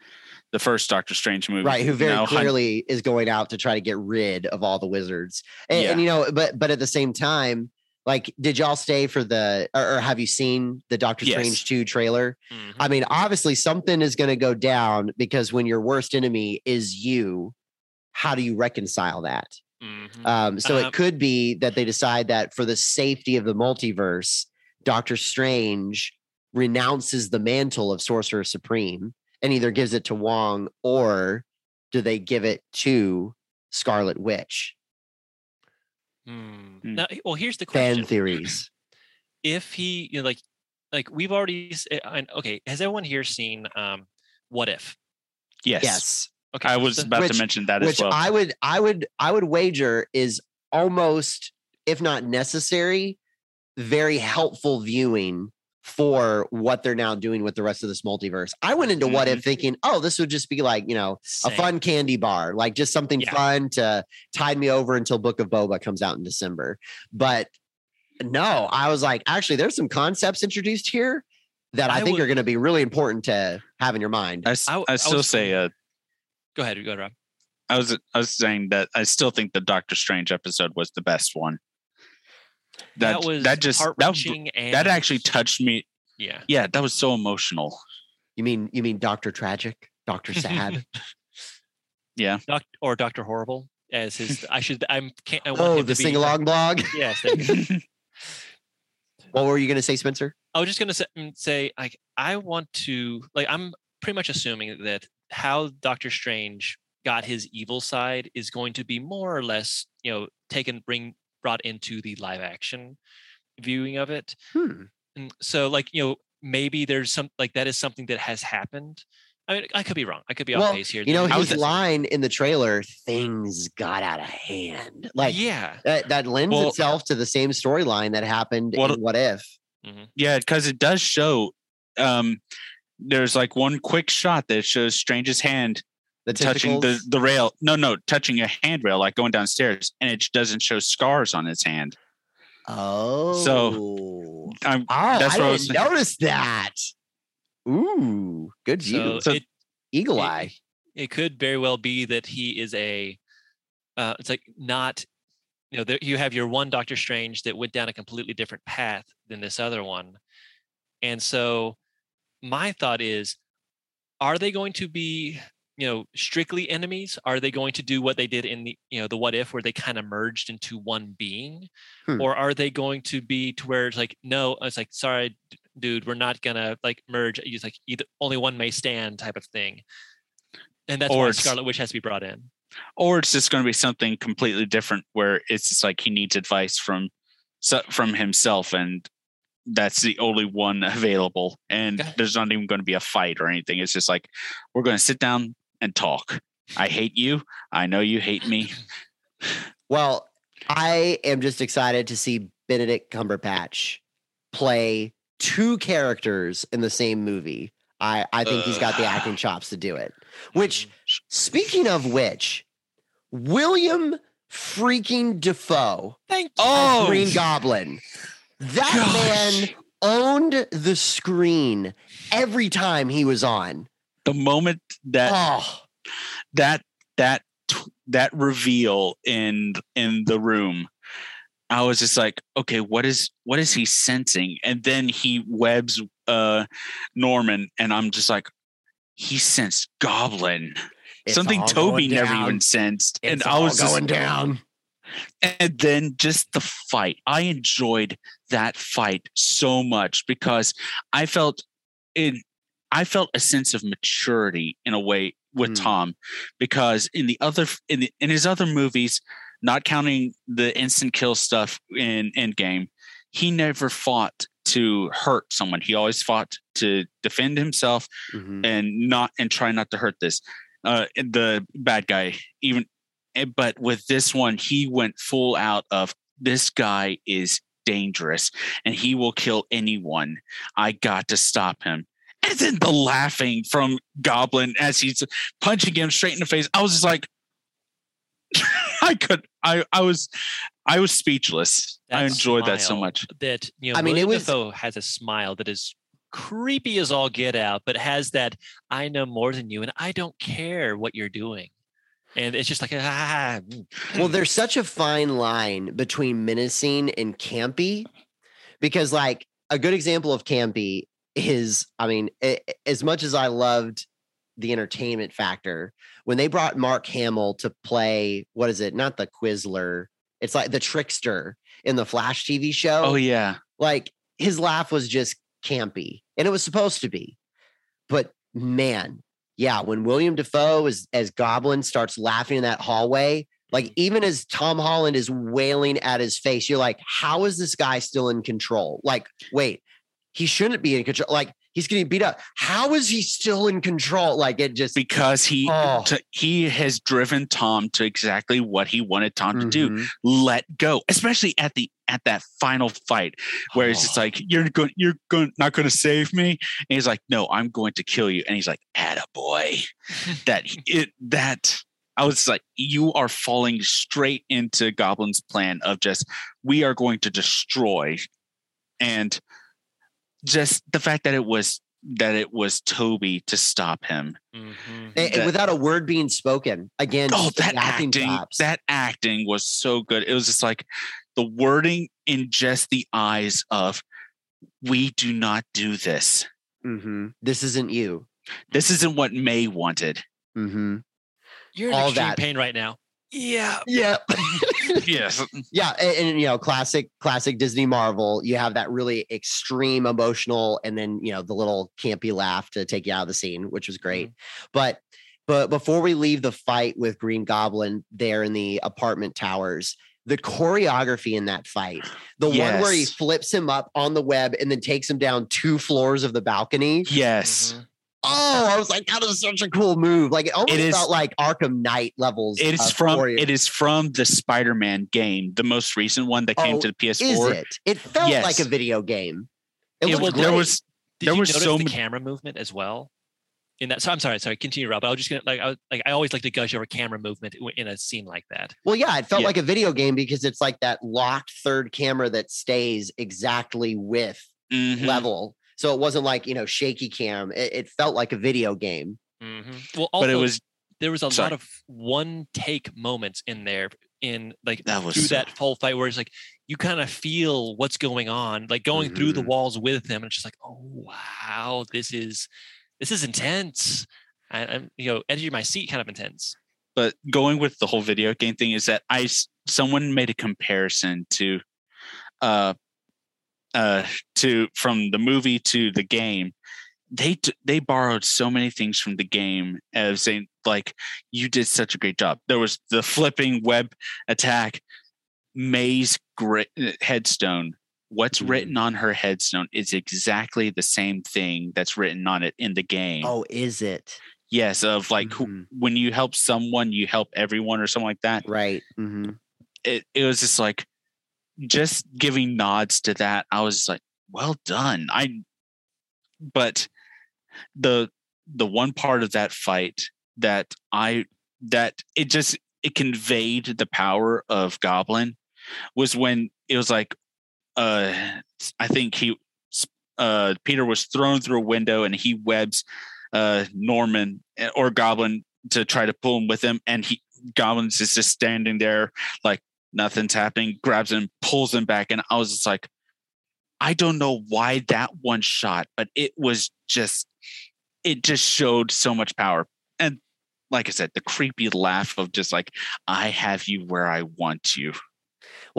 the first Doctor Strange movie right who very now Hun- clearly is going out to try to get rid of all the wizards and, Yeah. and, you know but but at the same time like did y'all stay for the or, or have you seen the doctor Yes. strange 2 trailer Mhm. i mean obviously something is going to go down because when your worst enemy is you how do you reconcile that Mhm. um, so Um, it could be that they decide that for the safety of the multiverse, Doctor Strange renounces the mantle of Sorcerer Supreme and either gives it to Wong or do they give it to Scarlet Witch? Hmm. Now, well, here's the Fan question: theories. If he, you know, like, like we've already, s- uh, okay, has everyone here seen um, What If? yes, Yes. Okay, I was so- about Which- to mention that Which as well I would I would I would wager is almost, if not necessary, very helpful viewing for what they're now doing with the rest of this multiverse. I went into what if thinking, oh, this would just be like, you know, a fun candy bar, like just something Yeah. fun to tide me over until Book of Boba comes out in December. But no, I was like, actually, there's some concepts introduced here that I, I think would- are going to be really important to have in your mind. I still was- say uh, Go ahead, go ahead, Rob. I was I was saying that I still think the Doctor Strange episode was the best one. That That, was that just that, heart-wrenching and that actually touched me. yeah. Yeah, that was so emotional. You mean you mean Doctor Tragic, Doctor Sad? Yeah, Doc, or Doctor Horrible as his. I should. I'm. Can't, I want oh, the to sing along blog. Yes. there you go. What were you going to say, Spencer? I was just gonna say, mm, say like I want to like I'm pretty much assuming that how Doctor Strange got his evil side is going to be more or less you know taken bring brought into the live action viewing of it. Hmm. And so like you know maybe there's some like that is something that has happened. I mean I could be wrong. I could be Well, off base here. You know, There- I his line in the trailer, things got out of hand. Like yeah. that, that lends Well- itself to the same storyline that happened Well, in What If. yeah, because it does show. Um, there's like one quick shot that shows Strange's hand The touching the the rail. No, no, touching a handrail, like going downstairs, and it doesn't show scars on his hand. Oh. I'm, oh, that's I what I didn't was notice that. Ooh, good view. So it, Eagle it- eye. it could very well be that he is a uh, it's like not you know there, you have your one doctor strange that went down a completely different path than this other one and so my thought is are they going to be you know strictly enemies are they going to do what they did in the you know the what if where they kind of merged into one being Hmm. or are they going to be to where it's like no it's like sorry dude we're not gonna like merge it's like either only one may stand type of thing and that's Or why scarlet witch has to be brought in or it's just going to be something completely different, where it's just like he needs advice from so- from himself, and that's the only one available. And there's not even going to be a fight or anything. It's just like we're going to sit down and talk. I hate you. I know you hate me. Well, I am just excited to see Benedict Cumberbatch play two characters in the same movie. I, I think he's got the acting chops to do it. Which, speaking of which, William freaking Dafoe thank you Oh, Green Goblin. That Gosh. man owned the screen every time he was on. The moment that Oh, that that that reveal in in the room i was just like okay what is what is he sensing? And then he webs uh norman and i'm just like he sensed goblin. It's something tobey never even sensed and i was just going down. and then just the fight. I enjoyed that fight so much because i felt it i felt a sense of maturity in a way with Hmm. tom because in the other in the, in his other movies not counting the instant kill stuff in endgame he never fought to hurt someone he always fought to defend himself Mhm. and not and try not to hurt this uh the bad guy even eh, but with this one he went full out of this guy is dangerous and he will kill anyone i got to stop him and then the laughing from goblin as he's punching him straight in the face. I was just like i could i i was i was speechless. I enjoyed that so much. that you know I mean, it was- Dafoe has a smile that is creepy as all get out but has that i know more than you and i don't care what you're doing. And it's just like ah mm, Well, there's such a fine line between menacing and campy because, like, a good example of campy is I mean, a- as much as I loved the entertainment factor, when they brought Mark Hamill to play, what is it? Not the Quizzler. it's like the trickster in the Flash TV show. oh yeah like his laugh was just campy and it was supposed to be but man yeah when william dafoe is as goblin starts laughing in that hallway like even as tom holland is wailing at his face you're like how is this guy still in control like wait he shouldn't be in control like he's getting beat up. How is he still in control? Like it just because he Oh. to, he has driven Tom to exactly what he wanted Tom to do. Mhm. Let go, especially at the at that final fight where it's just Oh. like you're going you're going not going to save me, and he's like, no, I'm going to kill you, and he's like, "Atta boy," that it that. I was like, you are falling straight into Goblin's plan of just, we are going to destroy. And just the fact that it was that it was Tobey to stop him. Mhm. And- and that- without a word being spoken. Again, Oh, that acting, chops. that acting was so good. It was just like the wording in just the eyes of, we do not do this. Mhm. This isn't you. This isn't what May wanted. hmm You're in all extreme that. pain right now. Yeah. Yeah. yes. yeah. And, and, you know, classic, classic Disney Marvel. You have that really extreme emotional and then, you know, the little campy laugh to take you out of the scene, which was great. But but before we leave the fight with Green Goblin there in the apartment towers, the choreography in that fight, the one where he flips him up on the web and then takes him down two floors of the balcony. Yes. Mhm. Oh, I was like, that is such a cool move. Like it almost is- felt like Arkham Knight levels. It is from choreo- it is from the Spider-Man game, the most recent one that came Oh, to the PS4. Is it? It felt Yes. like a video game. It, It was- great. there was Did There you were so the many- camera movement as well? In that, so I'm sorry, sorry. Continue, Rob. I was just gonna like, I was, like, I always like to gush over camera movement in a scene like that. Well, yeah, it felt Yeah. like a video game because it's like that locked third camera that stays exactly with Mhm. level. So it wasn't like, you know, shaky cam. It, it felt like a video game. Well, also, but it was there was a sorry. lot of one take moments in there in like That was through so- that whole fight where it's like you kind of feel what's going on, like going through the Mhm. walls with them, and it's just like, oh wow, this is this is intense. I, I'm you know edge of my seat kind of intense. but going with the whole video game thing is that I someone made a comparison to uh uh to from the movie to the game they they borrowed so many things from the game as saying like you did such a great job there was the flipping web attack may's great headstone what's Mhm. written on her headstone is exactly the same thing that's written on it in the game Oh, is it? yes of like who, Mhm. when you help someone you help everyone or something like that Right. hmm it, it was just like just giving nods to that i was like well done. I but the the one part of that fight that i that it just it conveyed the power of goblin was when it was like uh i think he uh peter was thrown through a window and he webs uh norman or goblin to try to pull him with him and he goblins is just standing there like nothing's happening grabs him pulls him back. And i was just like i don't know why that one shot but it was just it just showed so much power. And like i said the creepy laugh of just like i have you where i want you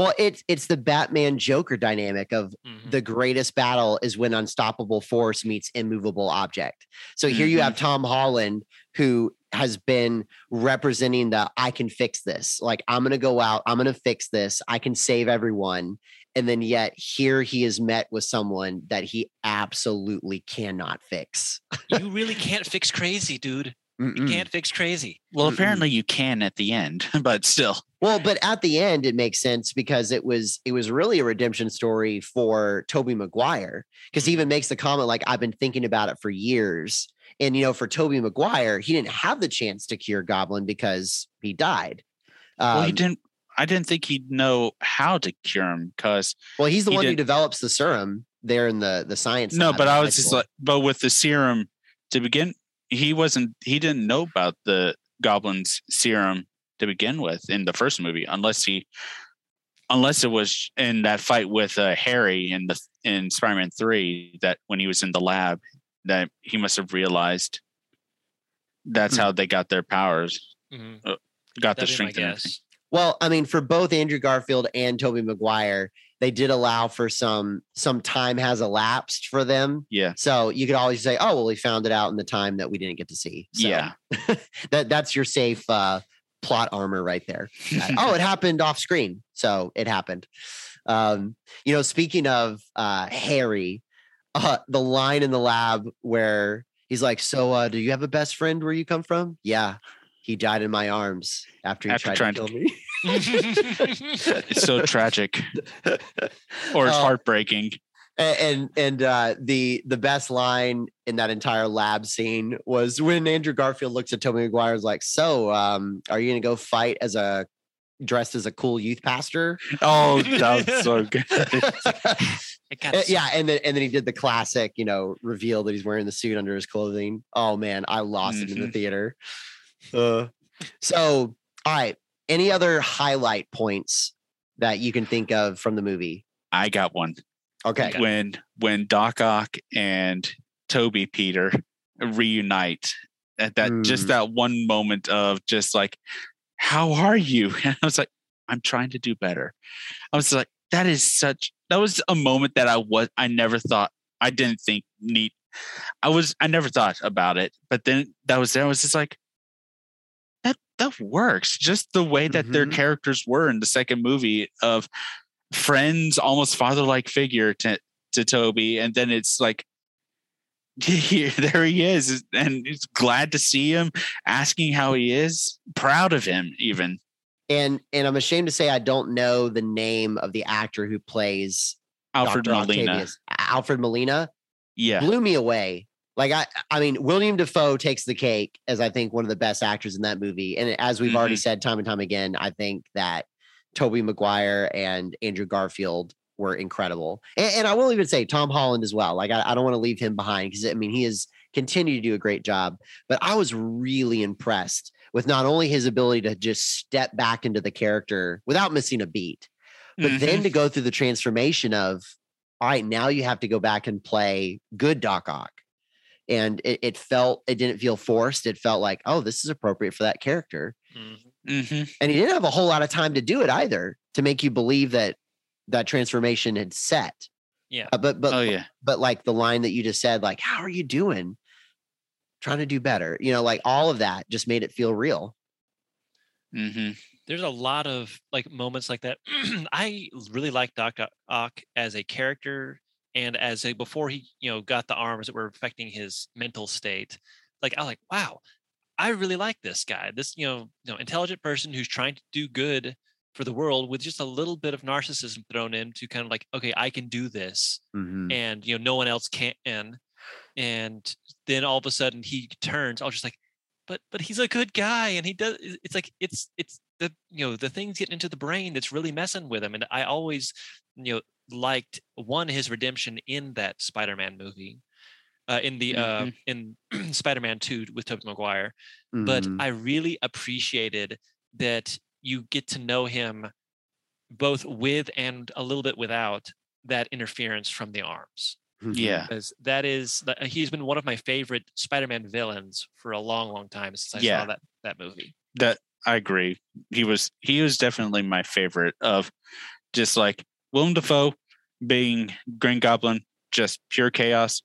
Well, it's it's the Batman Joker dynamic of Mhm. the greatest battle is when unstoppable force meets immovable object. So here you Mhm. have Tom Holland who has been representing the I can fix this. Like I'm going to go out, I'm going to fix this. I can save everyone. And then yet here he is met with someone that he absolutely cannot fix. you really can't fix crazy, dude. You Mm-mm. can't fix crazy. well Mm-mm. apparently you can at the end but still Well, but at the end, it makes sense because it was it was really a redemption story for Tobey Maguire because he even makes the comment like I've been thinking about it for years. And you know, for Tobey Maguire, he didn't have the chance to cure Goblin because he died. well he Um, didn't i didn't think he'd know how to cure him because well, he's the he one who didn't- develops the serum there in the the science. no but i was just like but with the serum to begin he wasn't he didn't know about the goblin's serum to begin with in the first movie unless he unless it was in that fight with uh, harry in the in spider-man 3 that when he was in the lab that he must have realized that's Hmm. how they got their powers Mhm. got the That'd be my strength and Well, I mean, for both Andrew Garfield and Tobey Maguire, they did allow for some some time has elapsed for them. yeah So you could always say, "Oh, well, we found it out in the time that we didn't get to see." So yeah that that's your safe uh, plot armor right there. Oh, it happened off screen, so it happened. Um, you know, speaking of uh, Harry, uh, the line in the lab where he's like, "So, uh, do you have a best friend where you come from?" Yeah, he died in my arms after he After tried to to- kill me. It's so tragic, or it's Oh. heartbreaking. And and uh, the the best line in that entire lab scene was when Andrew Garfield looks at Tobey Maguire is like, "So, um, are you gonna go fight as a dressed as a cool youth pastor?" Oh, that was so good. It got Uh, so- yeah, and then and then he did the classic, you know, reveal that he's wearing the suit under his clothing. Oh man, I lost it in the theater. Uh, so, all right, any other highlight points that you can think of from the movie? I got one. Okay, when when Doc Ock and Tobey Peter reunite at that just Mm. that one moment of just like, how are you? And I was like, I'm trying to do better. I was like, that is such that was a moment that I was I never thought I didn't think neat. I was I never thought about it, but then that was there. I was just like, that that works. Just the way that their Mhm. characters were in the second movie of friends, almost father like figure to to Tobey, and then it's like here there he is, and he's glad to see him, asking how he is, proud of him even. and and I'm ashamed to say I don't know the name of the actor who plays Alfred Dr. Molina. Octavius. Alfred Molina Yeah. blew me away. Like I, I mean, William Dafoe takes the cake as I think one of the best actors in that movie. And as we've already said time and time again, I think that Tobey Maguire and Andrew Garfield were incredible. And, and I will even say Tom Holland as well. Like I, I don't want to leave him behind because I mean he has continued to do a great job. But I was really impressed with not only his ability to just step back into the character without missing a beat, but Mhm. then to go through the transformation of all right now you have to go back and play good doc ock and it, it felt it didn't feel forced it felt like oh this is appropriate for that character Mhm. Mhm. and he didn't have a whole lot of time to do it either to make you believe that that transformation had set Yeah. Uh, but but Oh yeah. but like the line that you just said like how are you doing trying to do better you know like all of that just made it feel real hmm there's a lot of like moments like that. I really like Doc Ock as a character and as a before he you know got the arms that were affecting his mental state. Like I was like, wow, I really like this guy. This you know you know intelligent person who's trying to do good for the world with just a little bit of narcissism thrown in to kind of like, okay, I can do this mm-hmm. and you know no one else can and then all of a sudden he turns i was just like but but he's a good guy and he does it's like it's it's the you know the things getting into the brain that's really messing with him and i always you know liked one his redemption in that spider-man movie uh, in the uh in spider-man 2 with tobey maguire but Mhm. I really appreciated that you get to know him both with and a little bit without that interference from the arms. Mhm. Yeah. Because that is he's been one of my favorite Spider-Man villains for a long, long time since I Yeah. saw that that movie. That I agree. He was he was definitely my favorite of just like Willem Dafoe being Green Goblin, just pure chaos.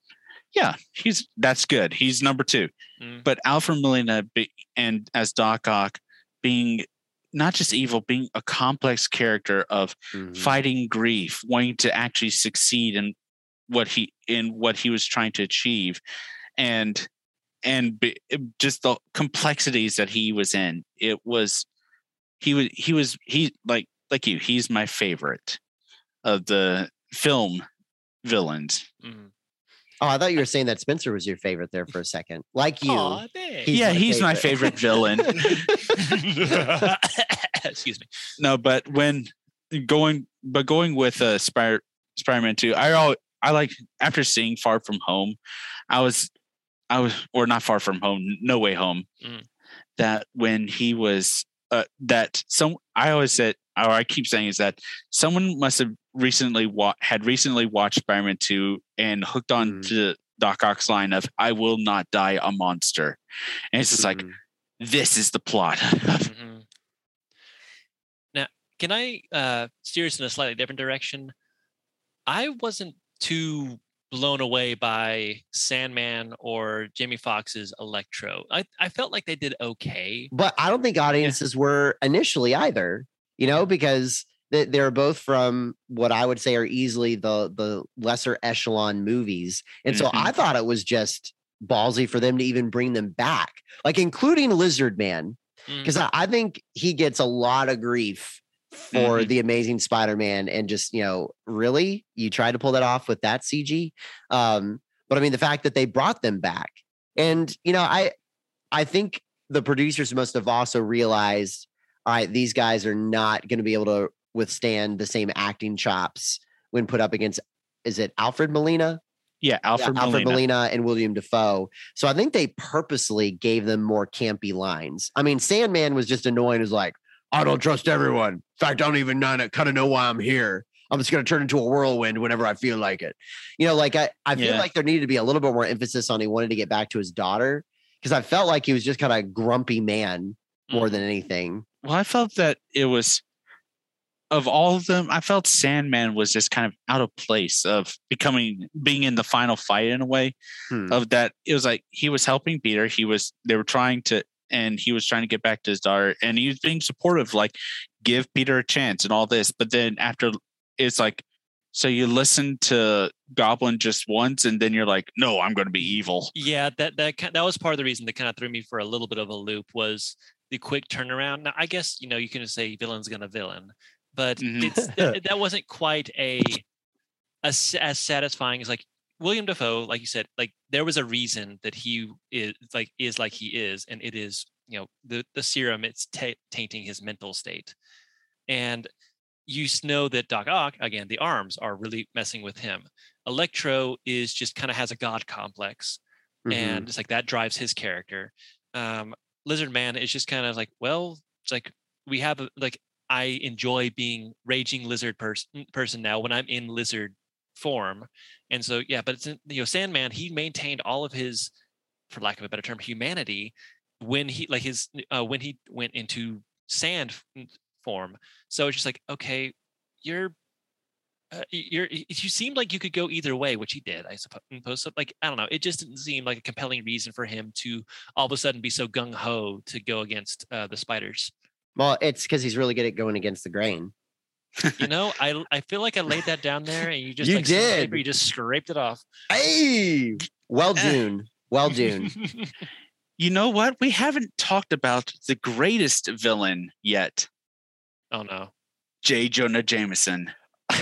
Yeah, he's that's good. He's number two. Mm. But Alfred Molina be, and as Doc Ock being not just evil, being a complex character of Mhm. fighting grief, wanting to actually succeed in what he in what he was trying to achieve, and and be, just the complexities that he was in. It was he was he was he like like you. He's my favorite of the film villains. Mhm. oh i thought you were saying that spencer was your favorite there for a second like you Aw. He's yeah, my he's my favorite. favorite villain. Excuse me. no, but when going but going with uh Spider Spider-Man 2, I all I like after seeing Far From Home, I was I was or not Far From Home, No Way Home. Mm. That when he was uh that some I always said or I keep saying is that someone must have recently wa- had recently watched Spider-Man 2 and hooked on Mm. to Doc Ock's line of I will not die a monster. And it's just like Mhm. this is the plot. Mhm. Now, can I uh, steer us in a slightly different direction? I wasn't too blown away by Sandman or Jamie Foxx's Electro. I, I felt like they did okay. but I don't think audiences were initially either, you know, because They, they're both from what I would say are easily the the lesser echelon movies, and so Mhm. I thought it was just ballsy for them to even bring them back, like including Lizard Man, because I, I think he gets a lot of grief for Mhm. the Amazing Spider-Man, and just you know, really, you tried to pull that off with that CG. Um, but I mean, the fact that they brought them back, and you know, I I think the producers must have also realized, all right, these guys are not going to be able to withstand the same acting chops when put up against. Is it Alfred Molina? Yeah, Yeah, Alfred, Alfred Molina. Molina and William Dafoe. So I think they purposely gave them more campy lines. I mean, Sandman was just annoying. Is like, I don't trust everyone. In fact, I don't even kind of know why I'm here. I'm just going to turn into a whirlwind whenever I feel like it. You know, like I, I feel Yeah. like there needed to be a little bit more emphasis on he wanted to get back to his daughter because I felt like he was just kind of a grumpy man more mm. than anything. Well, I felt that it was of all of them, I felt Sandman was just kind of out of place of becoming being in the final fight in a way Hmm. of that it was like he was helping Peter. He was they were trying to and he was trying to get back to his daughter and he was being supportive, like give Peter a chance and all this. But then after it's like so you listen to Goblin just once and then you're like, no, I'm gonna be evil. Yeah, that that that was part of the reason that kind of threw me for a little bit of a loop was the quick turnaround. Now, I guess you know you can just say villain's gonna villain, but Mhm. it's that, that wasn't quite a, a as satisfying as like William Dafoe. Like you said, like there was a reason that he is like is like he is, and it is you know the the serum it's ta tainting his mental state, and you know that Doc Ock again the arms are really messing with him. Electro is just kind of has a god complex Mhm. and it's like that drives his character. Um, Lizard Man is just kind of like, well, it's like we have a, like I enjoy being raging lizard person person now when I'm in lizard form, and so yeah, but it's you know Sandman he maintained all of his, for lack of a better term, humanity when he like his uh, when he went into sand form. So it's just like okay, you're uh, you're you seemed like you could go either way, which he did, I suppose. So, like I don't know, it just didn't seem like a compelling reason for him to all of a sudden be so gung ho to go against uh, the spiders. Well, it's because he's really good at going against the grain. You know, I I feel like I laid that down there, and you just You like did. paper, you just scraped it off. Hey, well, Eh. Dune. Well, Dune. You know what? We haven't talked about the greatest villain yet. oh no, J. Jonah Jameson.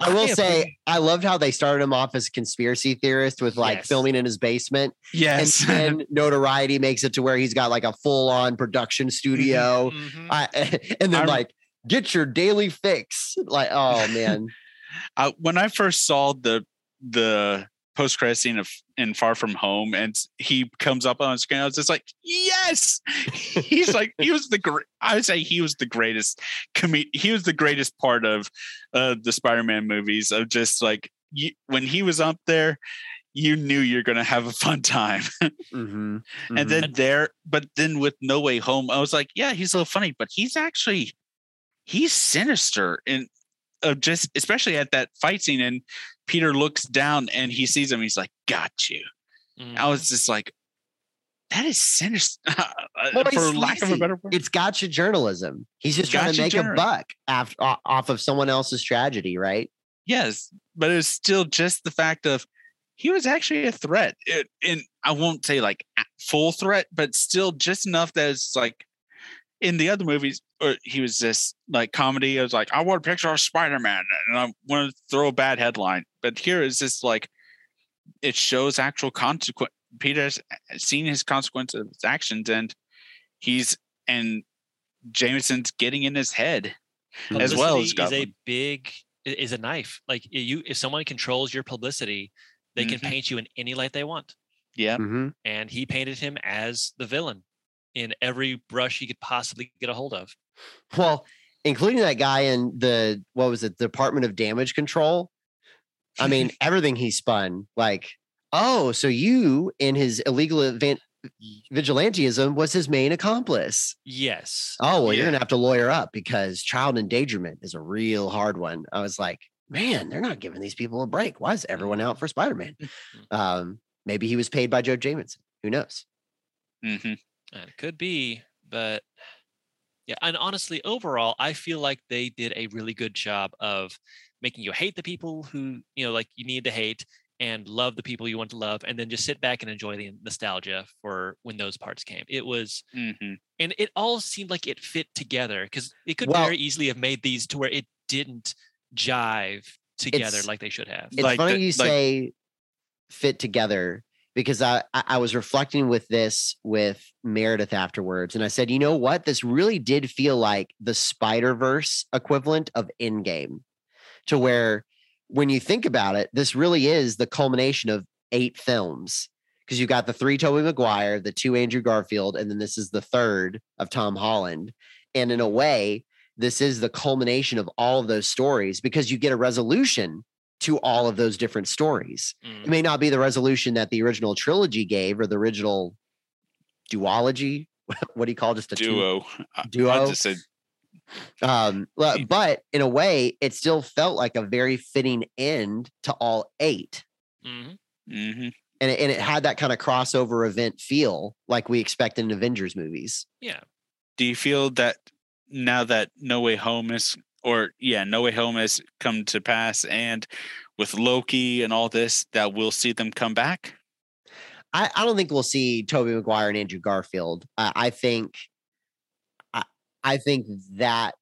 I will I say, I loved how they started him off as a conspiracy theorist with like Yes. filming in his basement, Yes. and then notoriety makes it to where he's got like a full on production studio, Mhm. I, and then I'm- like get your daily fix. Like, oh man, uh, when I first saw the the post credit scene of in Far From Home, and he comes up on screen, I was just like, yes, he's like he was the great. I would say he was the greatest He was the greatest part of uh, the Spider Man movies. Of just like you, when he was up there, you knew you're gonna have a fun time. Mhm, and mhm. then there, but then with No Way Home, I was like, yeah, he's a little funny, but he's actually he's sinister and uh, just especially at that fight scene and Peter looks down and he sees him. He's like, "Got you." Mhm. I was just like, "That is sinister." Well, for he's lack of a better word. it's gotcha journalism. He's just trying to Gotcha make a buck after off of someone else's tragedy, right? yes, but it was still just the fact of he was actually a threat. It, and I won't say like full threat, but still just enough that it's like in the other movies, or he was just like comedy. I was like, I want a picture of Spider Man, and I want to throw a bad headline. But here is just like it shows actual consequence. Peter's seen his consequence of his actions, and he's and Jameson's getting in his head. as well as Publicity is a big is a knife. Like you, if someone controls your publicity, they can Mhm. paint you in any light they want. Yeah, Mhm. And he painted him as the villain in every brush he could possibly get a hold of. Well, including that guy in the what was it, Department of Damage Control. I mean, everything he spun, like, oh, so you in his illegal event vigilantism was his main accomplice. Yes. Oh, well, you're gonna have to lawyer up because child endangerment is a real hard one. I was like, man, they're not giving these people a break. Why is everyone out for Spider-Man? Um, maybe he was paid by Joe Jameson. Who knows? hmm And it could be, but Yeah, and honestly, overall, I feel like they did a really good job of making you hate the people who you know, like you need to hate, and love the people you want to love, and then just sit back and enjoy the nostalgia for when those parts came. It was, hmm and it all seemed like it fit together because it could Well- very easily have made these to where it didn't jive together like they should have. It's Like funny the- you like- say fit together because I, I was reflecting with this with Meredith afterwards, and I said, you know what? This really did feel like the Spider Verse equivalent of Endgame, to where when you think about it, this really is the culmination of eight films because you've got the three Tobey Maguire, the two Andrew Garfield, and then this is the third of Tom Holland, and in a way. This is the culmination of all of those stories because you get a resolution to all of those different stories. Mm. It may not be the resolution that the original trilogy gave or the original duology. what do you call just a two- Duo. I- Duo? I just said Um, but in a way, it still felt like a very fitting end to all eight. Mhm. hmm And it, and it had that kind of crossover event feel like we expect in Avengers movies. Yeah. Do you feel that now that No Way Home is, or yeah, No Way Home has come to pass, and with Loki and all this, that we'll see them come back? I, I don't think we'll see Tobey Maguire and Andrew Garfield. I, I think I, I think that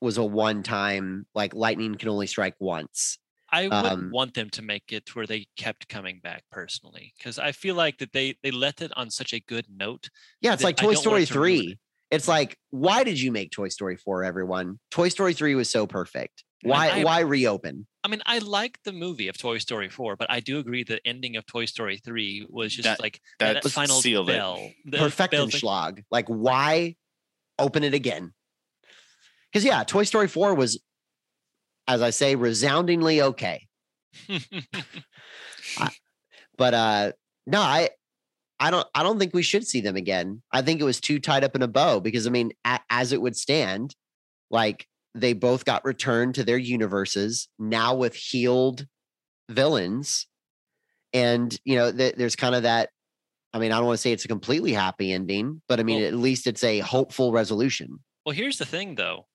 was a one time like lightning can only strike once. I would Um, want them to make it to where they kept coming back personally because I feel like that they they left it on such a good note. Yeah, it's like Toy Story it to 3. It's like, why did you make Toy Story 4, everyone? Toy Story 3 was so perfect. Why I- why reopen? I mean, I like the movie of Toy Story 4, but I do agree the ending of Toy Story 3 was just That- like that that, final sealed it. bell. the bell thing. Perfectenschlag. Like, why open it again? Because yeah, Toy Story 4 was, as I say, resoundingly okay. But uh no, I I don't I don't think we should see them again. I think it was too tied up in a bow because I mean, a, as it would stand, like they both got returned to their universes now with healed villains, and you know, th- there's kind of that. I mean, I don't want to say it's a completely happy ending, but I mean, Well- at least it's a hopeful resolution. well, here's the thing though.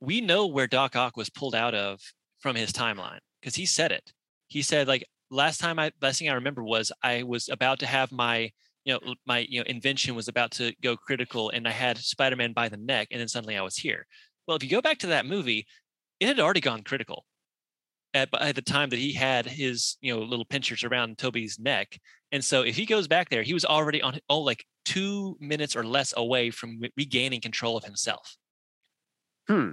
We know where Doc Ock was pulled out of from his timeline because he said it. He said like last time I last thing I remember was I was about to have my you know my you know invention was about to go critical and I had Spider-Man by the neck and then suddenly I was here. Well, if you go back to that movie, it had already gone critical at by the time that he had his you know little pinchers around Tobey's neck. And so if he goes back there, he was already on oh like two minutes or less away from regaining control of himself. Hmm.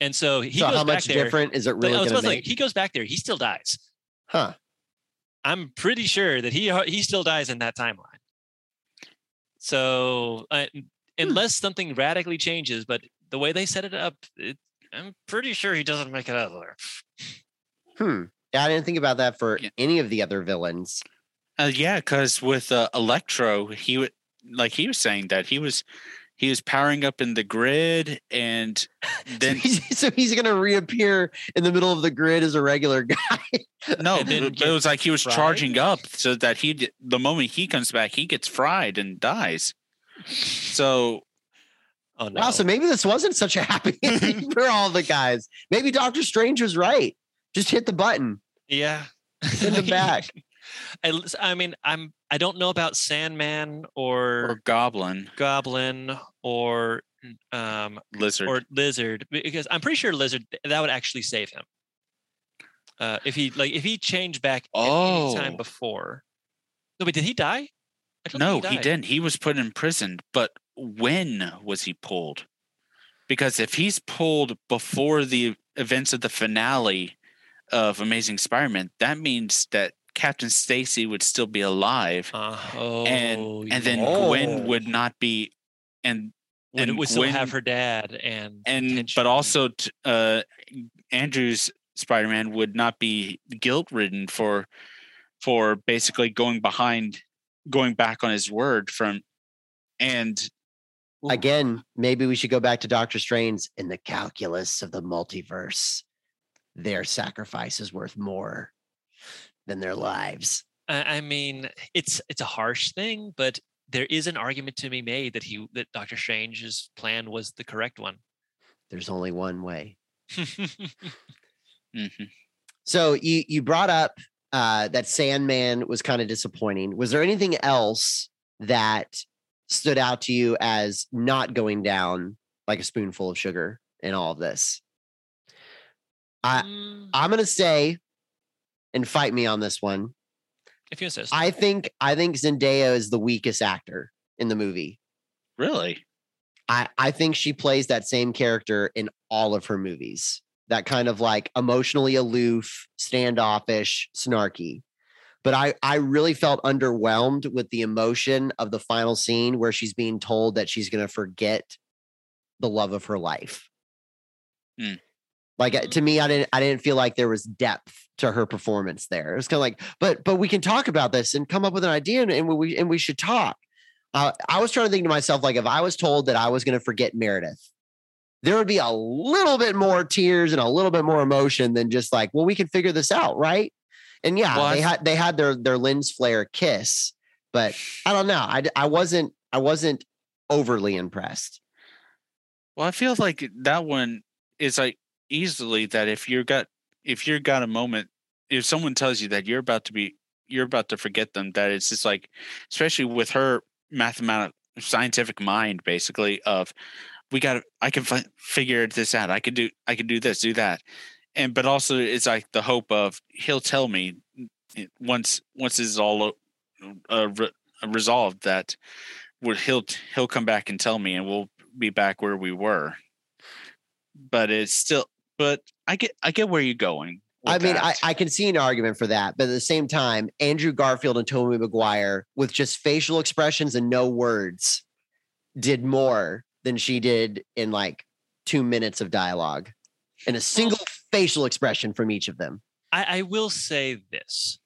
And so he so goes how back much there. different is it really I was going to like, he goes back there, he still dies. Huh? I'm pretty sure that he he still dies in that timeline. So uh, Hmm. unless something radically changes, but the way they set it up, it, I'm pretty sure he doesn't make it out of there. Hmm. Yeah, I didn't think about that for Yeah. any of the other villains. Uh, yeah, because with uh, Electro, he would like he was saying that he was he was powering up in the grid, and then so he's, so he's going to reappear in the middle of the grid as a regular guy. no, and then get it was like he was fried? charging up so that he the moment he comes back, he gets fried and dies. So Oh no! Wow, so maybe this wasn't such a happy ending for all the guys. Maybe Doctor Strange was right. Just hit the button. yeah, Send him back. I, I mean, I'm I don't know about Sandman or, or Goblin Goblin or um Lizard. or Lizard because I'm pretty sure Lizard that would actually save him. Uh, if he like if he changed back at any time Oh. before. No, but did he die? No, think he, didn't. He was put in prison. But when was he pulled? Because if he's pulled before the events of the finale of Amazing Spider-Man, that means that Captain Stacy would still be alive, Uh, oh, and and then Oh. Gwen would not be, and would, and would still have her dad and and but also t- uh, Andrew's Spider-Man would not be guilt-ridden for for basically going behind, going back on his word from, and Again, maybe we should go back to Doctor Strange in the calculus of the multiverse. Their sacrifice is worth more than their lives. I I mean, it's it's a harsh thing, but there is an argument to be made that he that Doctor Strange's plan was the correct one. There's only one way. hmm So you you brought up uh, that Sandman was kind of disappointing. Was there anything else that stood out to you as not going down like a spoonful of sugar in all of this? I Mm, I'm gonna say, and fight me on this one. if you insist. I think I think Zendaya is the weakest actor in the movie. Really? I, I think she plays that same character in all of her movies. That kind of like emotionally aloof, standoffish, snarky. But I, I really felt underwhelmed with the emotion of the final scene where she's being told that she's going to forget the love of her life. Hmm. Like uh, to me, I didn't I didn't feel like there was depth to her performance there. It was kind of like, but but we can talk about this and come up with an idea and, and we and we should talk. Uh, I was trying to think to myself, like, if I was told that I was going to forget Meredith, there would be a little bit more tears and a little bit more emotion than just like, well, we can figure this out, right? And yeah, I they had they had their their lens flare kiss, but I don't know. I I wasn't I wasn't overly impressed. Well, I feel like that one is like easily that if you're got if you're got a moment, if someone tells you that you're about to be you're about to forget them, that it's just like, especially with her mathematical scientific mind, basically of we got to I can fi- figure this out. I can do I can do this, do that, and but also it's like the hope of he'll tell me once once this is all uh, re- resolved that he'll he'll come back and tell me, and we'll be back where we were. But it's still, but I get I get where you're going. I mean, I. I can see an argument for that, but at the same time, Andrew Garfield and Tobey Maguire, with just facial expressions and no words, did more than she did in like two minutes of dialogue and a single facial expression from each of them. I, I will say this.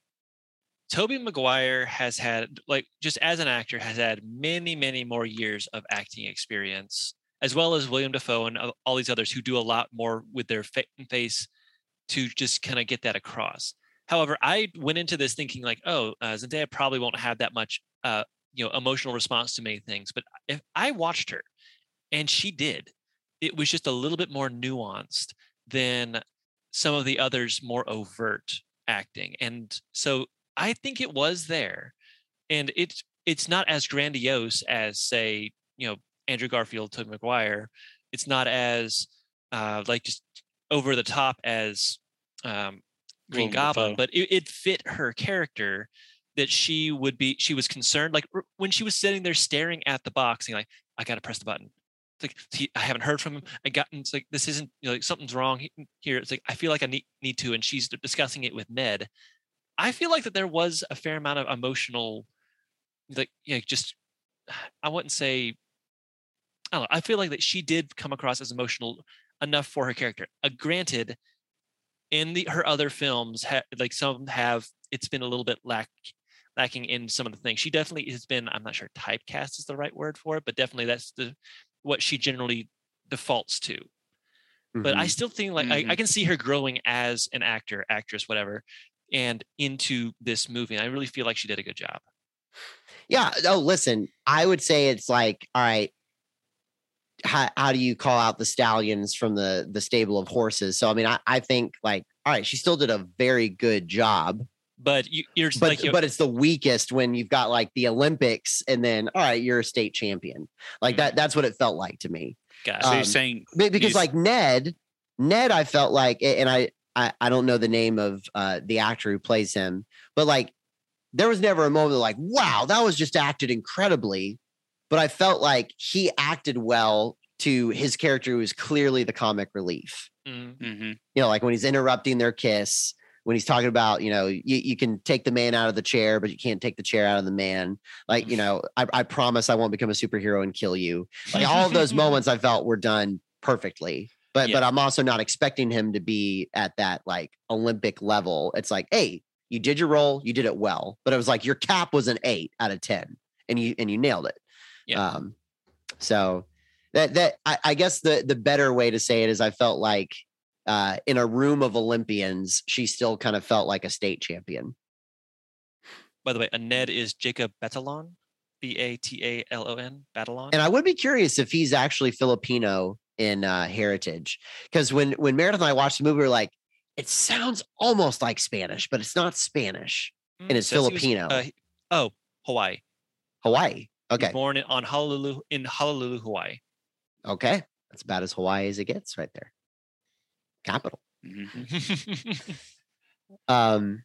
Tobey Maguire has had, like, just as an actor, has had many, many more years of acting experience, as well as William Dafoe and all these others who do a lot more with their face to just kind of get that across. However, I went into this thinking like, oh, uh, Zendaya probably won't have that much, uh, you know, emotional response to many things. But if I watched her, and she did, it was just a little bit more nuanced than some of the others more overt acting and so i think it was there and it's it's not as grandiose as say you know andrew garfield tobey maguire it's not as uh like just over the top as um green goblin but it, it fit her character that she would be she was concerned like when she was sitting there staring at the box and like i gotta press the button it's like he, I haven't heard from him. I got it's like this isn't you know like something's wrong here. It's like I feel like I need need to, and she's discussing it with Ned. I feel like that there was a fair amount of emotional, like you know, just I wouldn't say. I don't know. I feel like that she did come across as emotional enough for her character. Uh, granted, in the her other films, ha, like some have, it's been a little bit lack lacking in some of the things. She definitely has been. I'm not sure typecast is the right word for it, but definitely that's the what she generally defaults to. But I Mhm. still think like I, I can see her growing as an actor, actress, whatever, and into this movie. And I really feel like she did a good job. yeah. Oh, listen, I would say it's like, all right, how, how do you call out the stallions from the the stable of horses? So I mean, I, I think like, all right, she still did a very good job. But you, you're but like, you're, but it's the weakest when you've got like the Olympics and then all right, you're a state champion. Like that that's what it felt like to me. gosh, so um, you're saying Because like Ned, Ned, I felt like, and I I, I don't know the name of uh, the actor who plays him, but like there was never a moment like, wow, that was just acted incredibly. But I felt like he acted well to his character who was clearly the comic relief. mm, mhm. You know, like when he's interrupting their kiss, when he's talking about, you know, you, you can take the man out of the chair, but you can't take the chair out of the man. Like, you know, I, I promise I won't become a superhero and kill you. Like all of those moments I felt were done perfectly. But Yeah. but I'm also not expecting him to be at that like Olympic level. It's like, hey, you did your role, you did it well. But it was like your cap was an eight out of ten, and you and you nailed it. Yeah. Um, so that that I, I guess the the better way to say it is I felt like uh in a room of Olympians, she still kind of felt like a state champion. by the way, a Ned is Jacob Batalon. B A T A L O N, Batalon. And I would be curious if he's actually Filipino in uh, heritage, because when when Meredith and I watched the movie, we are like, it sounds almost like Spanish, but it's not Spanish. Mm, and it's he was, Filipino. uh, oh, Hawaii. Hawaii. He was Okay. Born in, on Honolulu in Honolulu, Hawaii. Okay. That's about as Hawaii as it gets right there. Capital. Mhm. Um,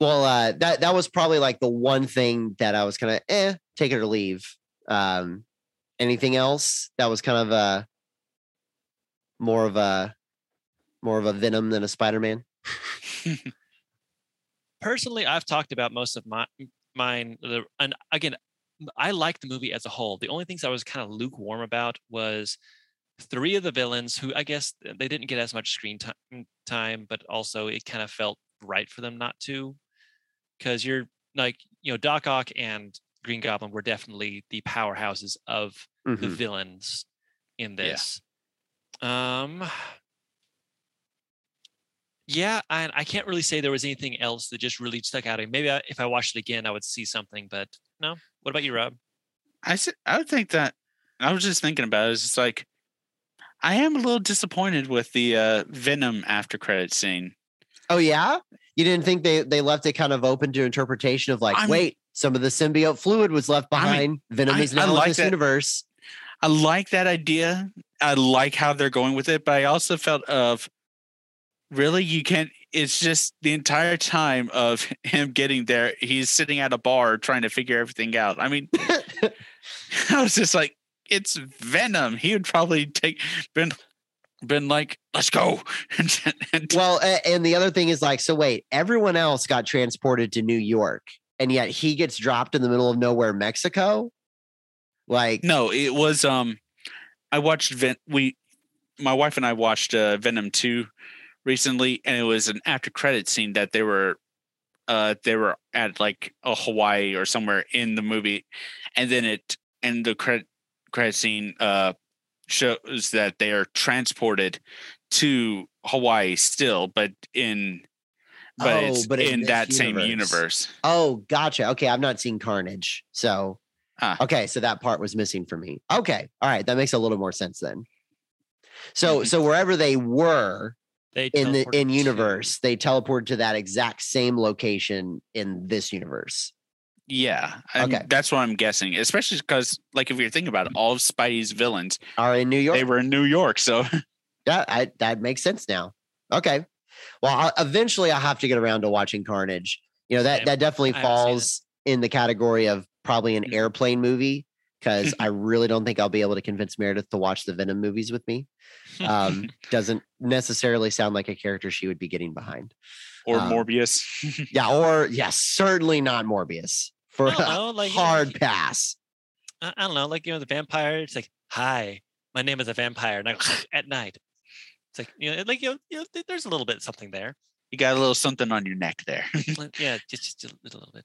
well, uh, that that was probably like the one thing that I was kind of eh, take it or leave. Um, anything else that was kind of a more of a more of a Venom than a Spider-Man? Personally, I've talked about most of my mine. The, and again, m- I like the movie as a whole. The only things I was kind of lukewarm about was three of the villains who I guess they didn't get as much screen time, time but also it kind of felt right for them not to. Because you're like, you know, Doc Ock and Green Goblin were definitely the powerhouses of the Mhm. villains in Yeah. this. Um yeah, and I can't really say there was anything else that just really stuck out. Maybe I, if I watched it again, I would see something. But no. What about you, Rob? I I would think that I was just thinking about it. It's just like I am a little disappointed with the uh, Venom after credit scene. Oh yeah, you didn't think they they left it kind of open to interpretation of like, I'm- wait, some of the symbiote fluid was left I mean, behind. Venom I- is I now in like this that- universe. I like that idea. I like how they're going with it, but I also felt of really you can't. It's just the entire time of him getting there. He's sitting at a bar trying to figure everything out. I mean, I was just like, it's Venom. He would probably take been been like, let's go. well, and the other thing is like, so wait, everyone else got transported to New York, and yet he gets dropped in the middle of nowhere, Mexico. Like, No, it was um I watched Ven we my wife and I watched uh, Venom 2 recently and it was an after credit scene that they were uh they were at like a Hawaii or somewhere in the movie and then it and the credit credit scene uh shows that they are transported to Hawaii still but in but Oh, it's but in in that same universe. universe. oh, gotcha. Okay, I've not seen Carnage, so Ah. okay, so that part was missing for me. Okay, all right, that makes a little more sense then. So, Mhm. so wherever they were, They in the teleported in to- universe they teleported to that exact same location in this universe Yeah, and Okay. that's what I'm guessing. Especially because, like, if you're thinking about it, all of Spidey's villains, are in new york they were in New York. So yeah I, that makes sense now okay well I, eventually i'll have to get around to watching carnage you know that Same. that definitely I haven't seen it. falls in the category of probably an Mhm. airplane movie because i really don't think i'll be able to convince meredith to watch the venom movies with me um doesn't necessarily sound like a character she would be getting behind or Um, Morbius. yeah or yes certainly not morbius for a know, like, hard he- pass I, I don't know, like you know, the vampire. It's like, hi, my name is a vampire, and I at night. It's like you know, like you know, you know, there's a little bit something there. you got a little something on your neck there. Yeah, just just a little, little bit.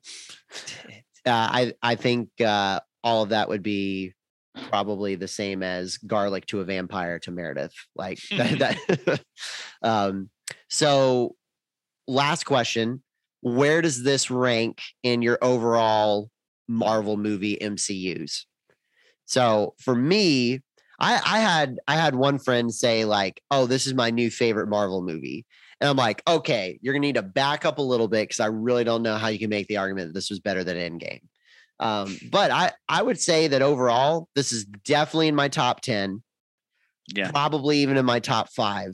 uh, I I think uh, all of that would be probably the same as garlic to a vampire to Meredith. Like that. that um, so, last question: Where does this rank in your overall Marvel movie MCU's? So for me, I, I had I had one friend say like, "Oh, this is my new favorite Marvel movie," and I'm like, "Okay, you're gonna need to back up a little bit because I really don't know how you can make the argument that this was better than Endgame." Um, but I I would say that overall, this is definitely in my top ten, yeah, probably even in my top five.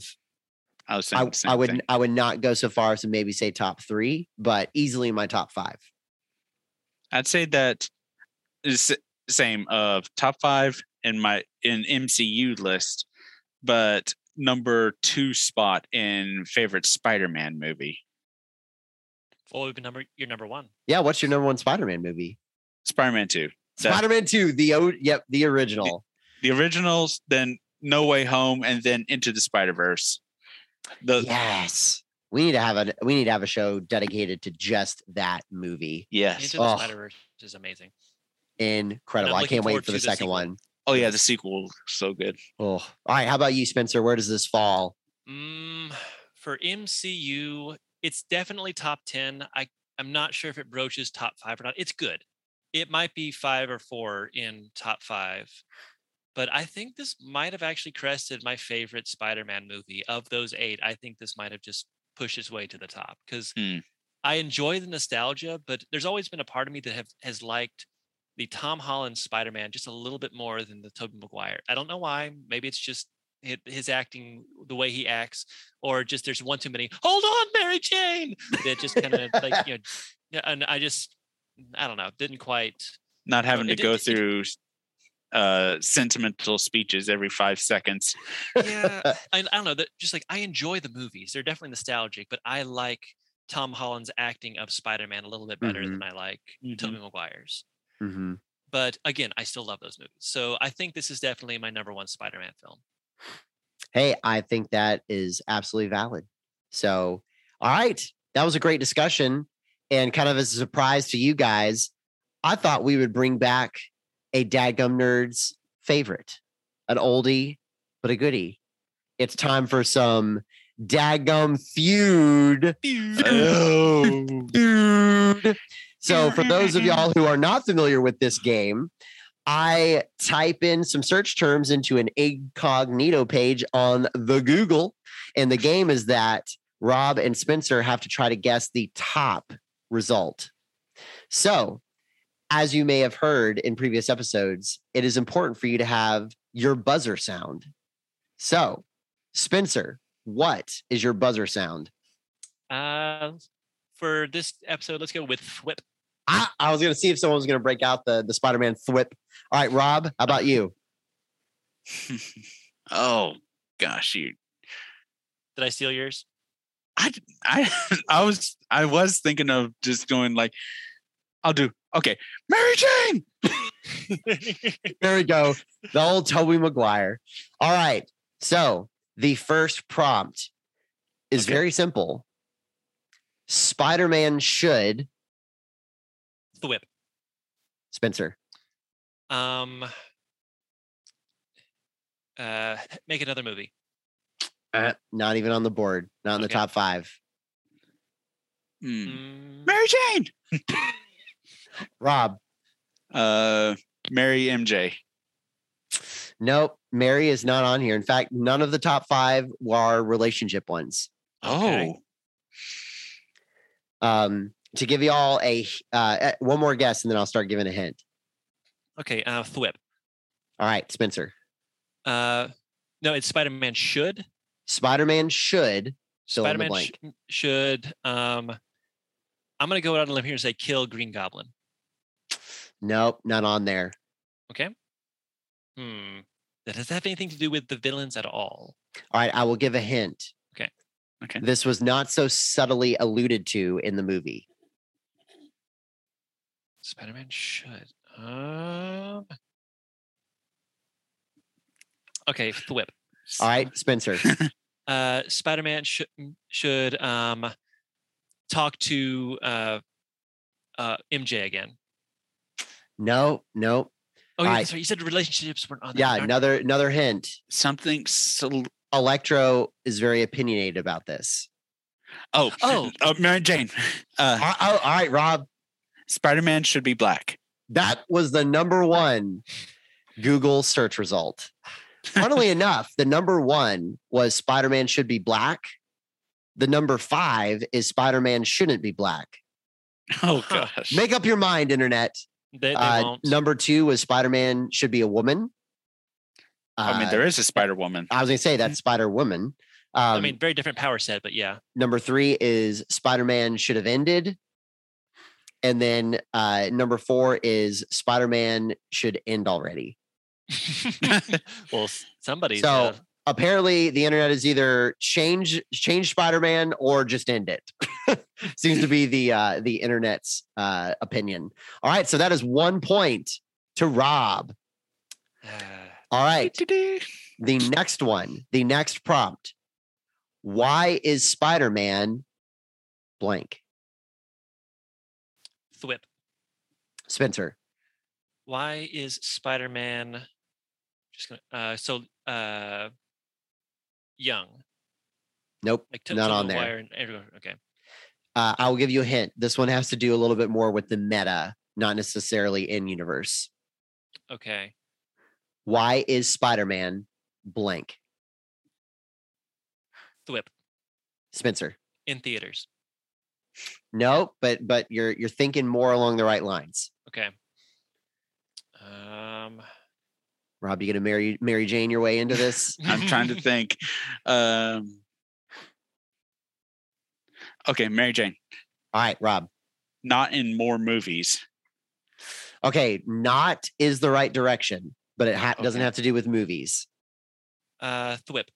I was saying I, I would thing. I would not go so far as to maybe say top three, but easily in my top five. I'd say that is same of top five in my in MCU list, but number two spot in favorite Spider-Man movie. What would be number your number one? Yeah, what's your number one Spider-Man movie? Spider-Man two. The- Spider-Man Two, the o- yep, the original. the originals, then No Way Home, and then Into the Spider Verse. The yes, we need to have a we need to have a show dedicated to just that movie. yes, Into the Oh. Spider Verse is amazing. Incredible! I can't wait for the the second sequel. one. oh yeah, the sequel was so good. Oh, all right. How about you, Spencer? Where does this fall? Mm, for MCU, it's definitely top ten. I I'm not sure if it broaches top five or not. It's good. It might be five or four in top five, but I think this might have actually crested my favorite Spider-Man movie of those eight. I think this might have just pushed its way to the top because Hmm. I enjoy the nostalgia, but there's always been a part of me that have has liked the Tom Holland Spider-Man just a little bit more than the Tobey Maguire. I don't know why. Maybe it's just his acting, the way he acts, or just there's one too many. Hold on, Mary Jane. That just kind of like you know, and I just I don't know, didn't quite. Not having to it- go it- it- through uh sentimental speeches every five seconds. Yeah, I, I don't know. That just like I enjoy the movies. They're definitely nostalgic, but I like Tom Holland's acting of Spider-Man a little bit better than I like Mhm. Tobey Maguire's. hmm But again, I still love those movies. So I think this is definitely my number one Spider-Man film. Hey, I think that is absolutely valid. So, all right, that was a great discussion, and kind of as a surprise to you guys, I thought we would bring back a Dadgum Nerds favorite, an oldie but a goodie. It's time for some Dadgum feud. Oh. Feud. So, for those of y'all who are not familiar with this game, I type in some search terms into an incognito page on the Google, and the game is that Rob and Spencer have to try to guess the top result. So, as you may have heard in previous episodes, it is important for you to have your buzzer sound. So, Spencer, what is your buzzer sound? Uh, for this episode, let's go with Whip. I, I was going to see if someone was going to break out the, the Spider Man thwip. All right, Rob, how about you? oh gosh, you Did I steal yours? I I I was I was thinking of just going like I'll do okay, Mary Jane. There we go. The old Tobey Maguire. All right. So the first prompt is Okay. very simple. Spider Man should, the Whip. Spencer. Um, uh, make another movie. Uh, not even on the board, not in the top five. Hmm. Mm, Mary Jane. Rob, Uh Mary MJ. nope. Mary is not on here. In fact, none of the top five are relationship ones. Okay. Oh. Um, to give you all a uh, one more guess, and then I'll start giving a hint. Okay, uh, Thwip. All right, Spencer. Uh, no, it's Spider Man should fill in the Spider-Man blank. sh- should. Um, I'm gonna go out on a limb here and say kill Green Goblin. Nope, not on there. Okay. Hmm. That does that have anything to do with the villains at all? All right, I will give a hint. Okay. Okay. This was not so subtly alluded to in the movie. Spider-Man should. Um. Okay, Thwip. All right, Spencer. Uh, Spider-Man should should um talk to uh uh MJ again. No, no. Oh, yeah, Alright. that's right. You said relationships weren't on. Yeah, Darn it. another another hint. Something so Electro is very opinionated about this. Oh, Oh. uh, Mary Jane. Uh Oh, oh, all right, Rob. Spider-Man should be black. That was the number one Google search result. Funnily enough, the number one was Spider Man should be black. The number five is Spider Man shouldn't be black. Oh gosh. Make up your mind, internet. They, they Uh, won't. number two was Spider Man should be a woman. I mean, Uh, there is a Spider Woman. I was going to say that's Spider Woman. Um, I mean, very different power set, but yeah. number three is Spider Man should have ended. And then uh, number four is Spider Man should end already. well, somebody. So uh, apparently the internet is either change change Spider-Man or just end it. Seems to be the uh the internet's uh opinion. All right, so that is one point to Rob. uh, All right. The next one, the next prompt. Why is Spider-Man blank? Thwip. Spencer. Why is Spider-Man just gonna uh so uh young? Nope, Like not on there. Maguire and Okay. Uh, I will give you a hint. This one has to do a little bit more with the meta not necessarily in universe. Okay. Why is Spider-Man blank? Thwip Spencer. in theaters. No, but but you're you're thinking more along the right lines. Okay. Um. Rob, you gonna marry Mary Jane your way into this? I'm trying to think. Um, okay, Mary Jane, All right, Rob. not in more movies. Okay, not is the right direction, but it ha- doesn't have to do with movies. Uh, Thwip.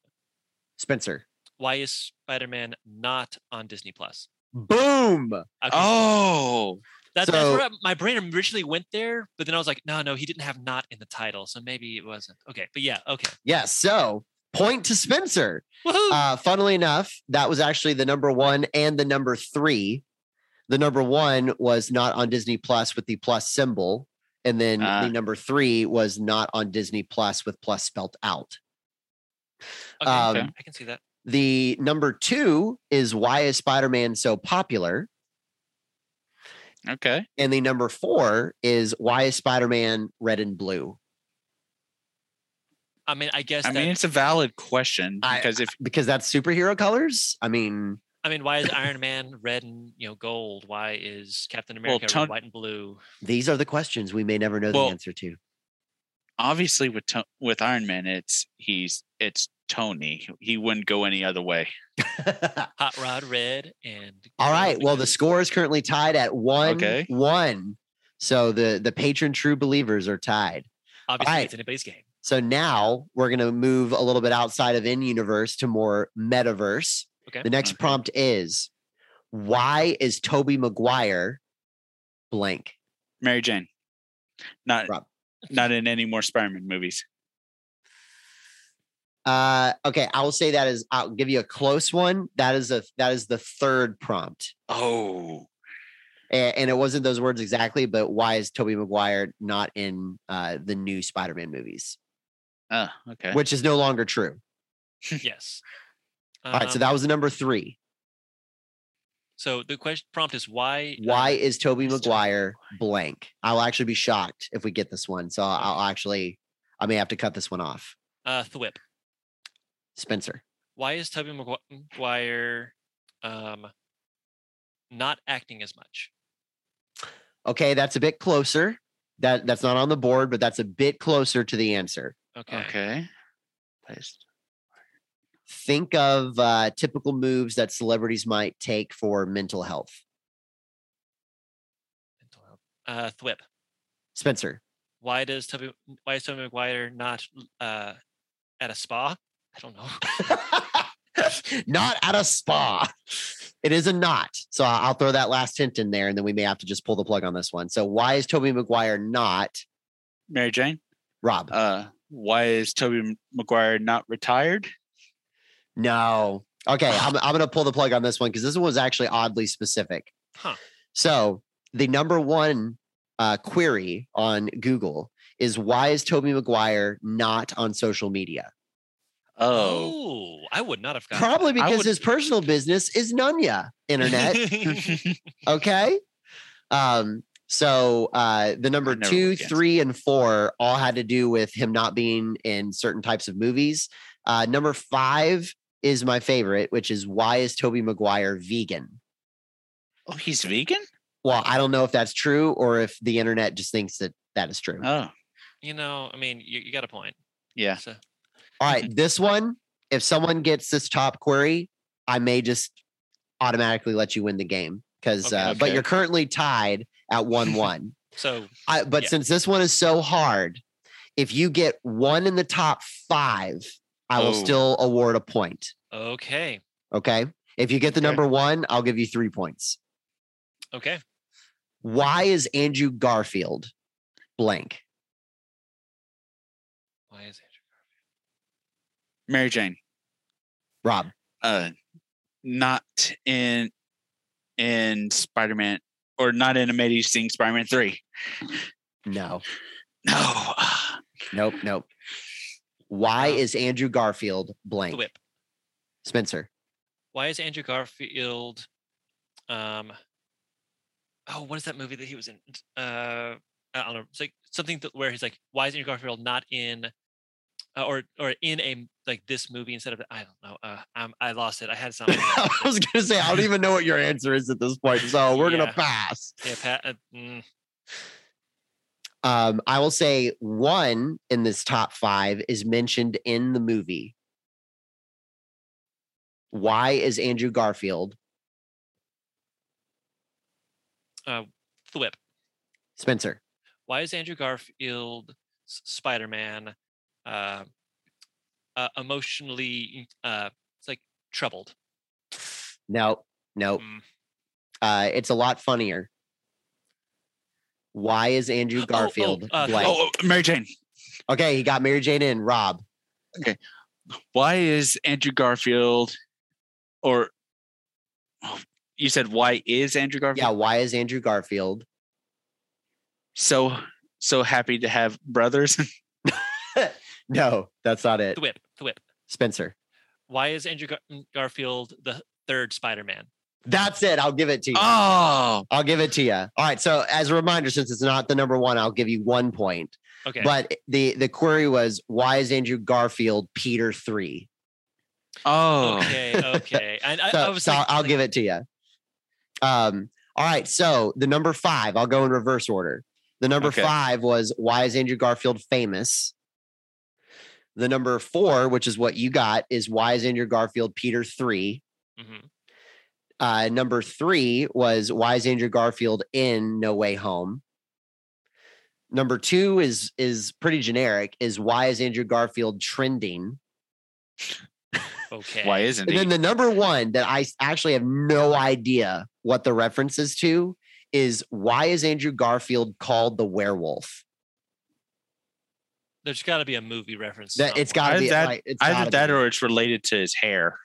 Spencer. Why is Spider-Man not on Disney Plus? Boom. Okay, Oh, that, so- that's where I- my brain originally went there, but then I was like, no, no, he didn't have "not" in the title, so maybe it wasn't. Okay, but yeah, okay. Yes. so point to Spencer. Uh, funnily enough, that was actually the number one and the number three. The number one was not on Disney Plus with the plus symbol. And then Ah. the number three was not on Disney Plus with plus spelt out. okay, um, okay, I can see that. The number two is why is Spider Man so popular? Okay. And the number four is why is Spider Man red and blue? I mean, I guess I that, mean, it's a valid question I- because if Because that's superhero colors. I mean, I mean, why is Iron Man red and you know gold? Why is Captain Well, America Ton- white, and blue? these are the questions we may never know Well, the answer to. Obviously with To- with Iron Man, it's he's it's Tony. He wouldn't go any other way. Hot Rod red and. All right. Well, the score is currently tied at one Okay. one. So the the Patreon true believers are tied. obviously right. it's anybody's game. So now we're gonna move a little bit outside of in universe to more metaverse. Okay. The next Okay. prompt is why is Tobey Maguire blank? Mary Jane, not Rob. Not in any more Spider-Man movies. Uh okay, I will say that is I'll give you a close one. That is a that is the third prompt. Oh, A- And, it wasn't those words exactly, but why is Tobey Maguire not in uh the new Spider-Man movies? oh, okay. Which is no longer true. yes. All right, so Um, that was the number three. So the question prompt is why? Why uh, is Tobey is Tobey Maguire blank? I'll actually be shocked if we get this one. So I'll, I'll actually, I may have to cut this one off. uh, Thwip? Spencer. Why is Tobey Magu- Maguire um, not acting as much? Okay, that's a bit closer. That that's not on the board, but that's a bit closer to the answer. Okay. okay. Placed. Think of uh, typical moves that celebrities might take for mental health. Mental health. Uh, Thwip. Spencer. Why does Tobey? Why is Tobey Maguire not uh, at a spa? I don't know. not at a spa. It is a not. So I- I'll throw that last hint in there, and then we may have to just pull the plug on this one. So why is Tobey Maguire not Mary Jane, Rob? uh, why is Tobey Maguire not retired? No. Okay, I'm, I'm going to pull the plug on this one because this one was actually oddly specific. Huh. So the number one uh, query on Google is why is Tobey Maguire not on social media? Oh, Oh, I would not have gotten. Probably because would- his personal business is Nunya internet. okay. Um, so uh, the number two, three, and four all had to do with him not being in certain types of movies. Uh, number five is my favorite, which is why is Tobey Maguire vegan? oh, he's vegan. Well, I don't know if that's true or if the internet just thinks that that is true. Oh, you know, I mean, you, you got a point. yeah. So, All right, this one, if someone gets this top query, I may just automatically let you win the game because, Okay. uh, but you're currently tied at one one. so I, but Yeah. since this one is so hard, if you get one in the top five, I will Oh. still award a point. okay, Okay. If you get the Okay. number one, I'll give you three points. okay. Why is Andrew Garfield blank? Why is Andrew? Garfield? Mary Jane, Rob, uh, not in in Spider Man or not in Amazing Spider Man three. no, No. nope, nope. Why Um, is Andrew Garfield blank? Thwip. Spencer, Why is Andrew Garfield? Um, oh, what is that movie that he was in? Uh, I don't know. It's like something that, where he's like, why is Andrew Garfield not in, uh, or or in a like this movie instead of I don't know. Uh, I'm, I lost it. I had something. I was gonna say I don't even know what your answer is at this point, so we're gonna pass. yeah, Pat. Uh, mm, Um, I will say one in this top five is mentioned in the movie. Why is Andrew Garfield uh, the whip. Spencer? Why is Andrew Garfield Spider Man uh, uh, emotionally uh, it's like troubled? No, no. Mm. Uh, it's a lot funnier. Why is Andrew Oh, oh, Garfield uh? Oh, oh, Mary Jane. Okay, he got Mary Jane in. Rob. Okay. Why is Andrew Garfield, or oh, you said why is Andrew Garfield Yeah, why is Andrew Garfield so so happy to have brothers? No, that's not it. The whip. The whip. Spencer. Why is Andrew Gar- Garfield the third Spider Man? That's it. I'll give it to you. oh, I'll give it to you. All right. So as a reminder, since it's not the number one, I'll give you one point. Okay. But the the query was why is Andrew Garfield Peter three? oh, okay. Okay. And I, So, I was so like, I'll give it to you. Um. All right. So the number five, I'll go in reverse order. The number Okay. five was why is Andrew Garfield famous? The number four, which is what you got, is why is Andrew Garfield Peter three? Mhm. Uh, number three was why is Andrew Garfield in No Way Home? Number two is is pretty generic. Is why is Andrew Garfield trending? Okay. why isn't And he? then the number one that I actually have no idea what the reference is to is why is Andrew Garfield called the werewolf? There's got to be a movie reference. That it's somewhere. got to Either be that- like, it's Either that be. or it's related to his hair.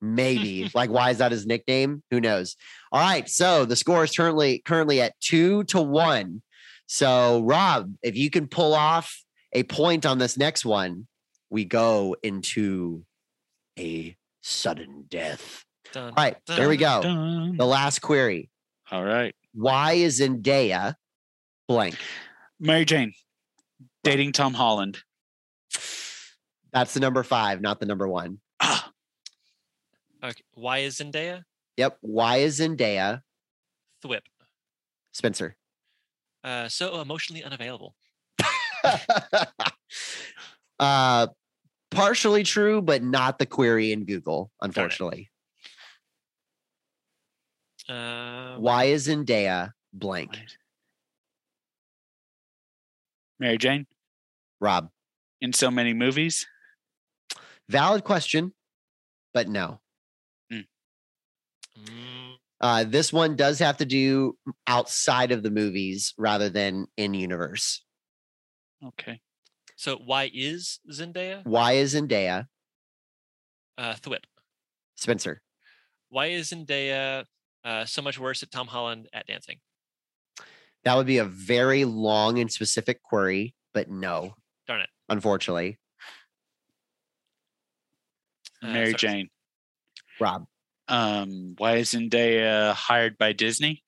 Maybe. Like why is that his nickname? Who knows? All right so the score is currently currently at two to one. So rob if you can pull off a point on this next one we go into a sudden death. Dun, all right there we go. Dun. the last query. All right, why is zendaya blank? Mary Jane dating Tom Holland. that's the number five not the number one. Ah, Okay. Why is Zendaya? yep why is zendaya Thwip. spencer Uh, so emotionally unavailable. uh partially true but not the query in google unfortunately Uh, why is zendaya blank Mary Jane rob in so many movies. valid question but no uh this one does have to do outside of the movies rather than in universe Okay. so why is Zendaya? why is zendaya Uh, the whip. spencer Why is Zendaya uh, so much worse at Tom Holland at dancing? that would be a very long and specific query but no Darn it. unfortunately Uh, Mary sorry. Jane. rob Um, why isn't Zendaya hired by Disney?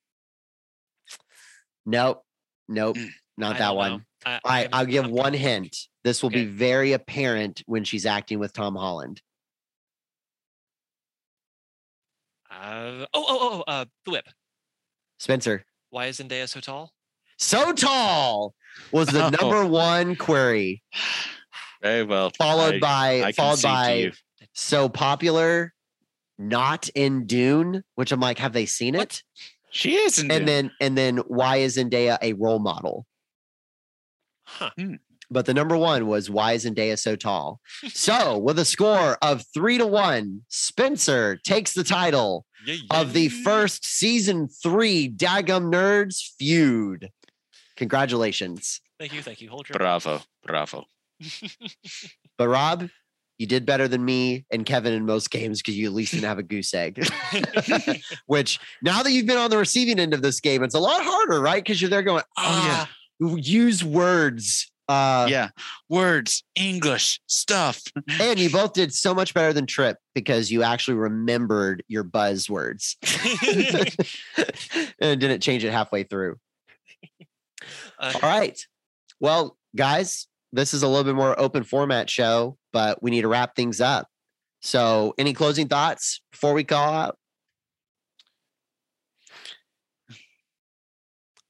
nope nope Mm. not I that one know. I, All right, I'm- I'll give one confused. hint. This will be very apparent when she's acting with Tom Holland. Uh, oh, oh, oh, uh, the whip. Spencer, Why is Zendaya so tall? so tall was the Oh. number one query, Very well. followed I- by I followed by you. so popular, not in Dune. Which I'm like, have they seen What? it? She isn't. And then and then why is Zendaya a role model? Huh. Hmm. But the number one was why is Zendaya so tall? So with a score of three to one, Spencer takes the title Yeah, of the first season three Dagum Nerds feud. Congratulations. Thank you, thank you. Hold your. bravo, bravo. But Rob, you did better than me and Kevin in most games because you at least didn't have a goose egg. Which now that you've been on the receiving end of this game, it's a lot harder, right? Because you're there going, Oh, yeah. ah, use words Uh, yeah, words, English stuff. And you both did so much better than Trip because you actually remembered your buzzwords and didn't change it halfway through. Uh, All right. Well, guys, this is a little bit more open format show, but we need to wrap things up. So, any closing thoughts before we call out?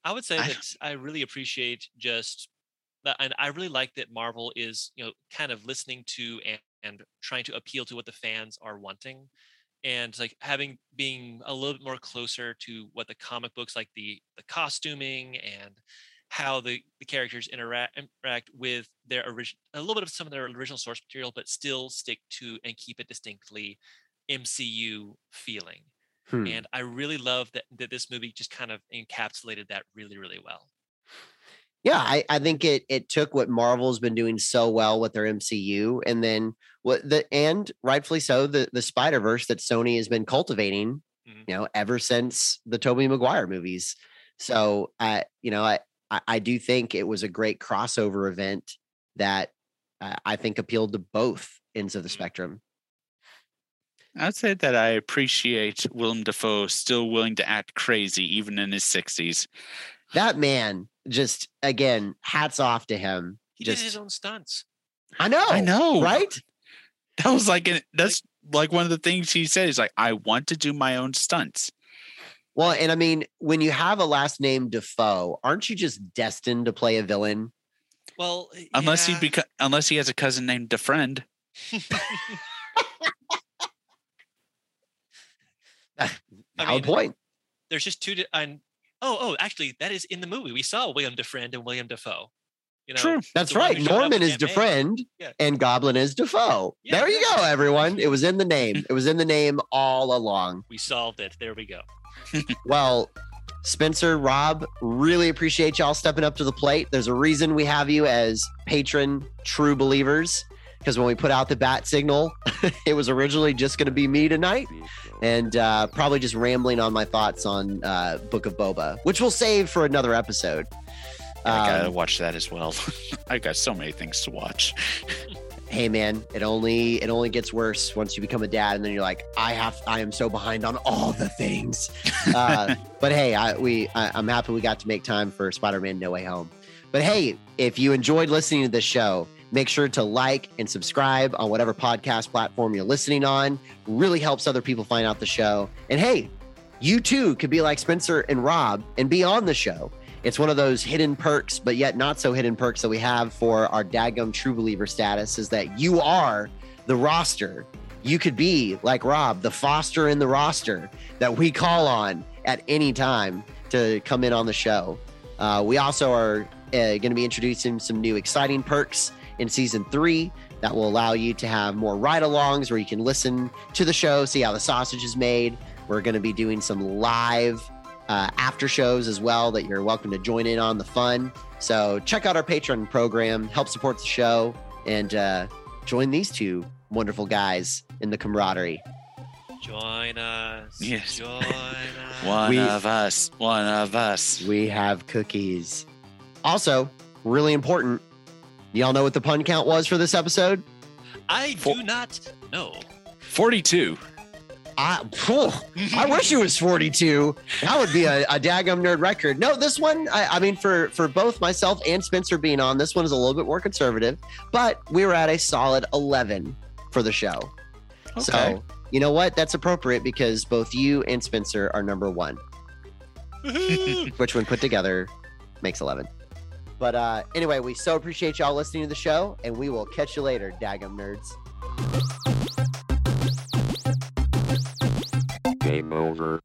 I would say I- that I really appreciate just that, and I really like that Marvel is, you know, kind of listening to and, and trying to appeal to what the fans are wanting, and like having being a little bit more closer to what the comic books like the the costuming and how the, the characters interact interact with their original a little bit of some of their original source material, but still stick to and keep it distinctly MCU feeling Hmm. and I really love that that this movie just kind of encapsulated that really really well. Yeah, I, I think it it took what Marvel's been doing so well with their MCU, and then what the and rightfully so the the Spider Verse that Sony has been cultivating, Mhm. you know, ever since the Tobey Maguire movies. So I, you know, I I, I do think it was a great crossover event that uh, I think appealed to both ends of the Mhm. spectrum. I'd say that I appreciate Willem Dafoe still willing to act crazy even in his 60s. That man, just again, hats off to him. He just did his own stunts. I know, I know. right? That was like an, that's like one of the things he said. He's like, I want to do my own stunts. Well, and I mean, when you have a last name Dafoe, aren't you just destined to play a villain? Well, uh, Unless he beca- unless he has a cousin named DeFriend. I mean, point. there's just two. Di- and oh, oh, actually, that is in the movie. We saw William DeFriend and William Defoe. You know, True. That's right. who showed up Norman is. DeFriend Yeah. and Goblin is Defoe. Yeah, there you go, everyone. It was in the name. It was in the name all along. We solved it. There we go. Well, Spencer, Rob, really appreciate y'all stepping up to the plate. There's a reason we have you as Patreon true believers because when we put out the bat signal, it was originally just going to be me tonight and uh, probably just rambling on my thoughts on uh, Book of Boba, which we'll save for another episode. I gotta Um, watch that as well. I got so many things to watch. hey man, it only it only gets worse once you become a dad, and then you're like, I have I am so behind on all the things. Uh, but hey, I we I, I'm happy we got to make time for Spider-Man No Way Home. But hey, if you enjoyed listening to this show, make sure to like and subscribe on whatever podcast platform you're listening on. Really helps other people find out the show. And hey, you too could be like Spencer and Rob and be on the show. It's one of those hidden perks, but yet not so hidden perks that we have for our Dagum True Believer status is that you are the roster. You could be like Rob, the foster in the roster that we call on at any time to come in on the show. Uh, we also are uh, going to be introducing some new exciting perks in season three that will allow you to have more ride alongs where you can listen to the show, see how the sausage is made. We're going to be doing some live uh, after shows as well that you're welcome to join in on the fun. So check out our Patreon program, help support the show, and uh, join these two wonderful guys in the camaraderie. Join us. Yes. Join us. One We- of us. One of us. We have cookies. Also, really important. Y'all know what the pun count was for this episode? I For- do not know. 42. I, phew, I wish it was 42. That would be a, a daggum nerd record. No, this one, I, I mean, for for both myself and Spencer being on, this one is a little bit more conservative, but we were at a solid 11 for the show. Okay. So, you know what? That's appropriate because both you and Spencer are number one, which when put together makes 11. But uh, anyway, we so appreciate y'all listening to the show, and we will catch you later, daggum nerds. Game over.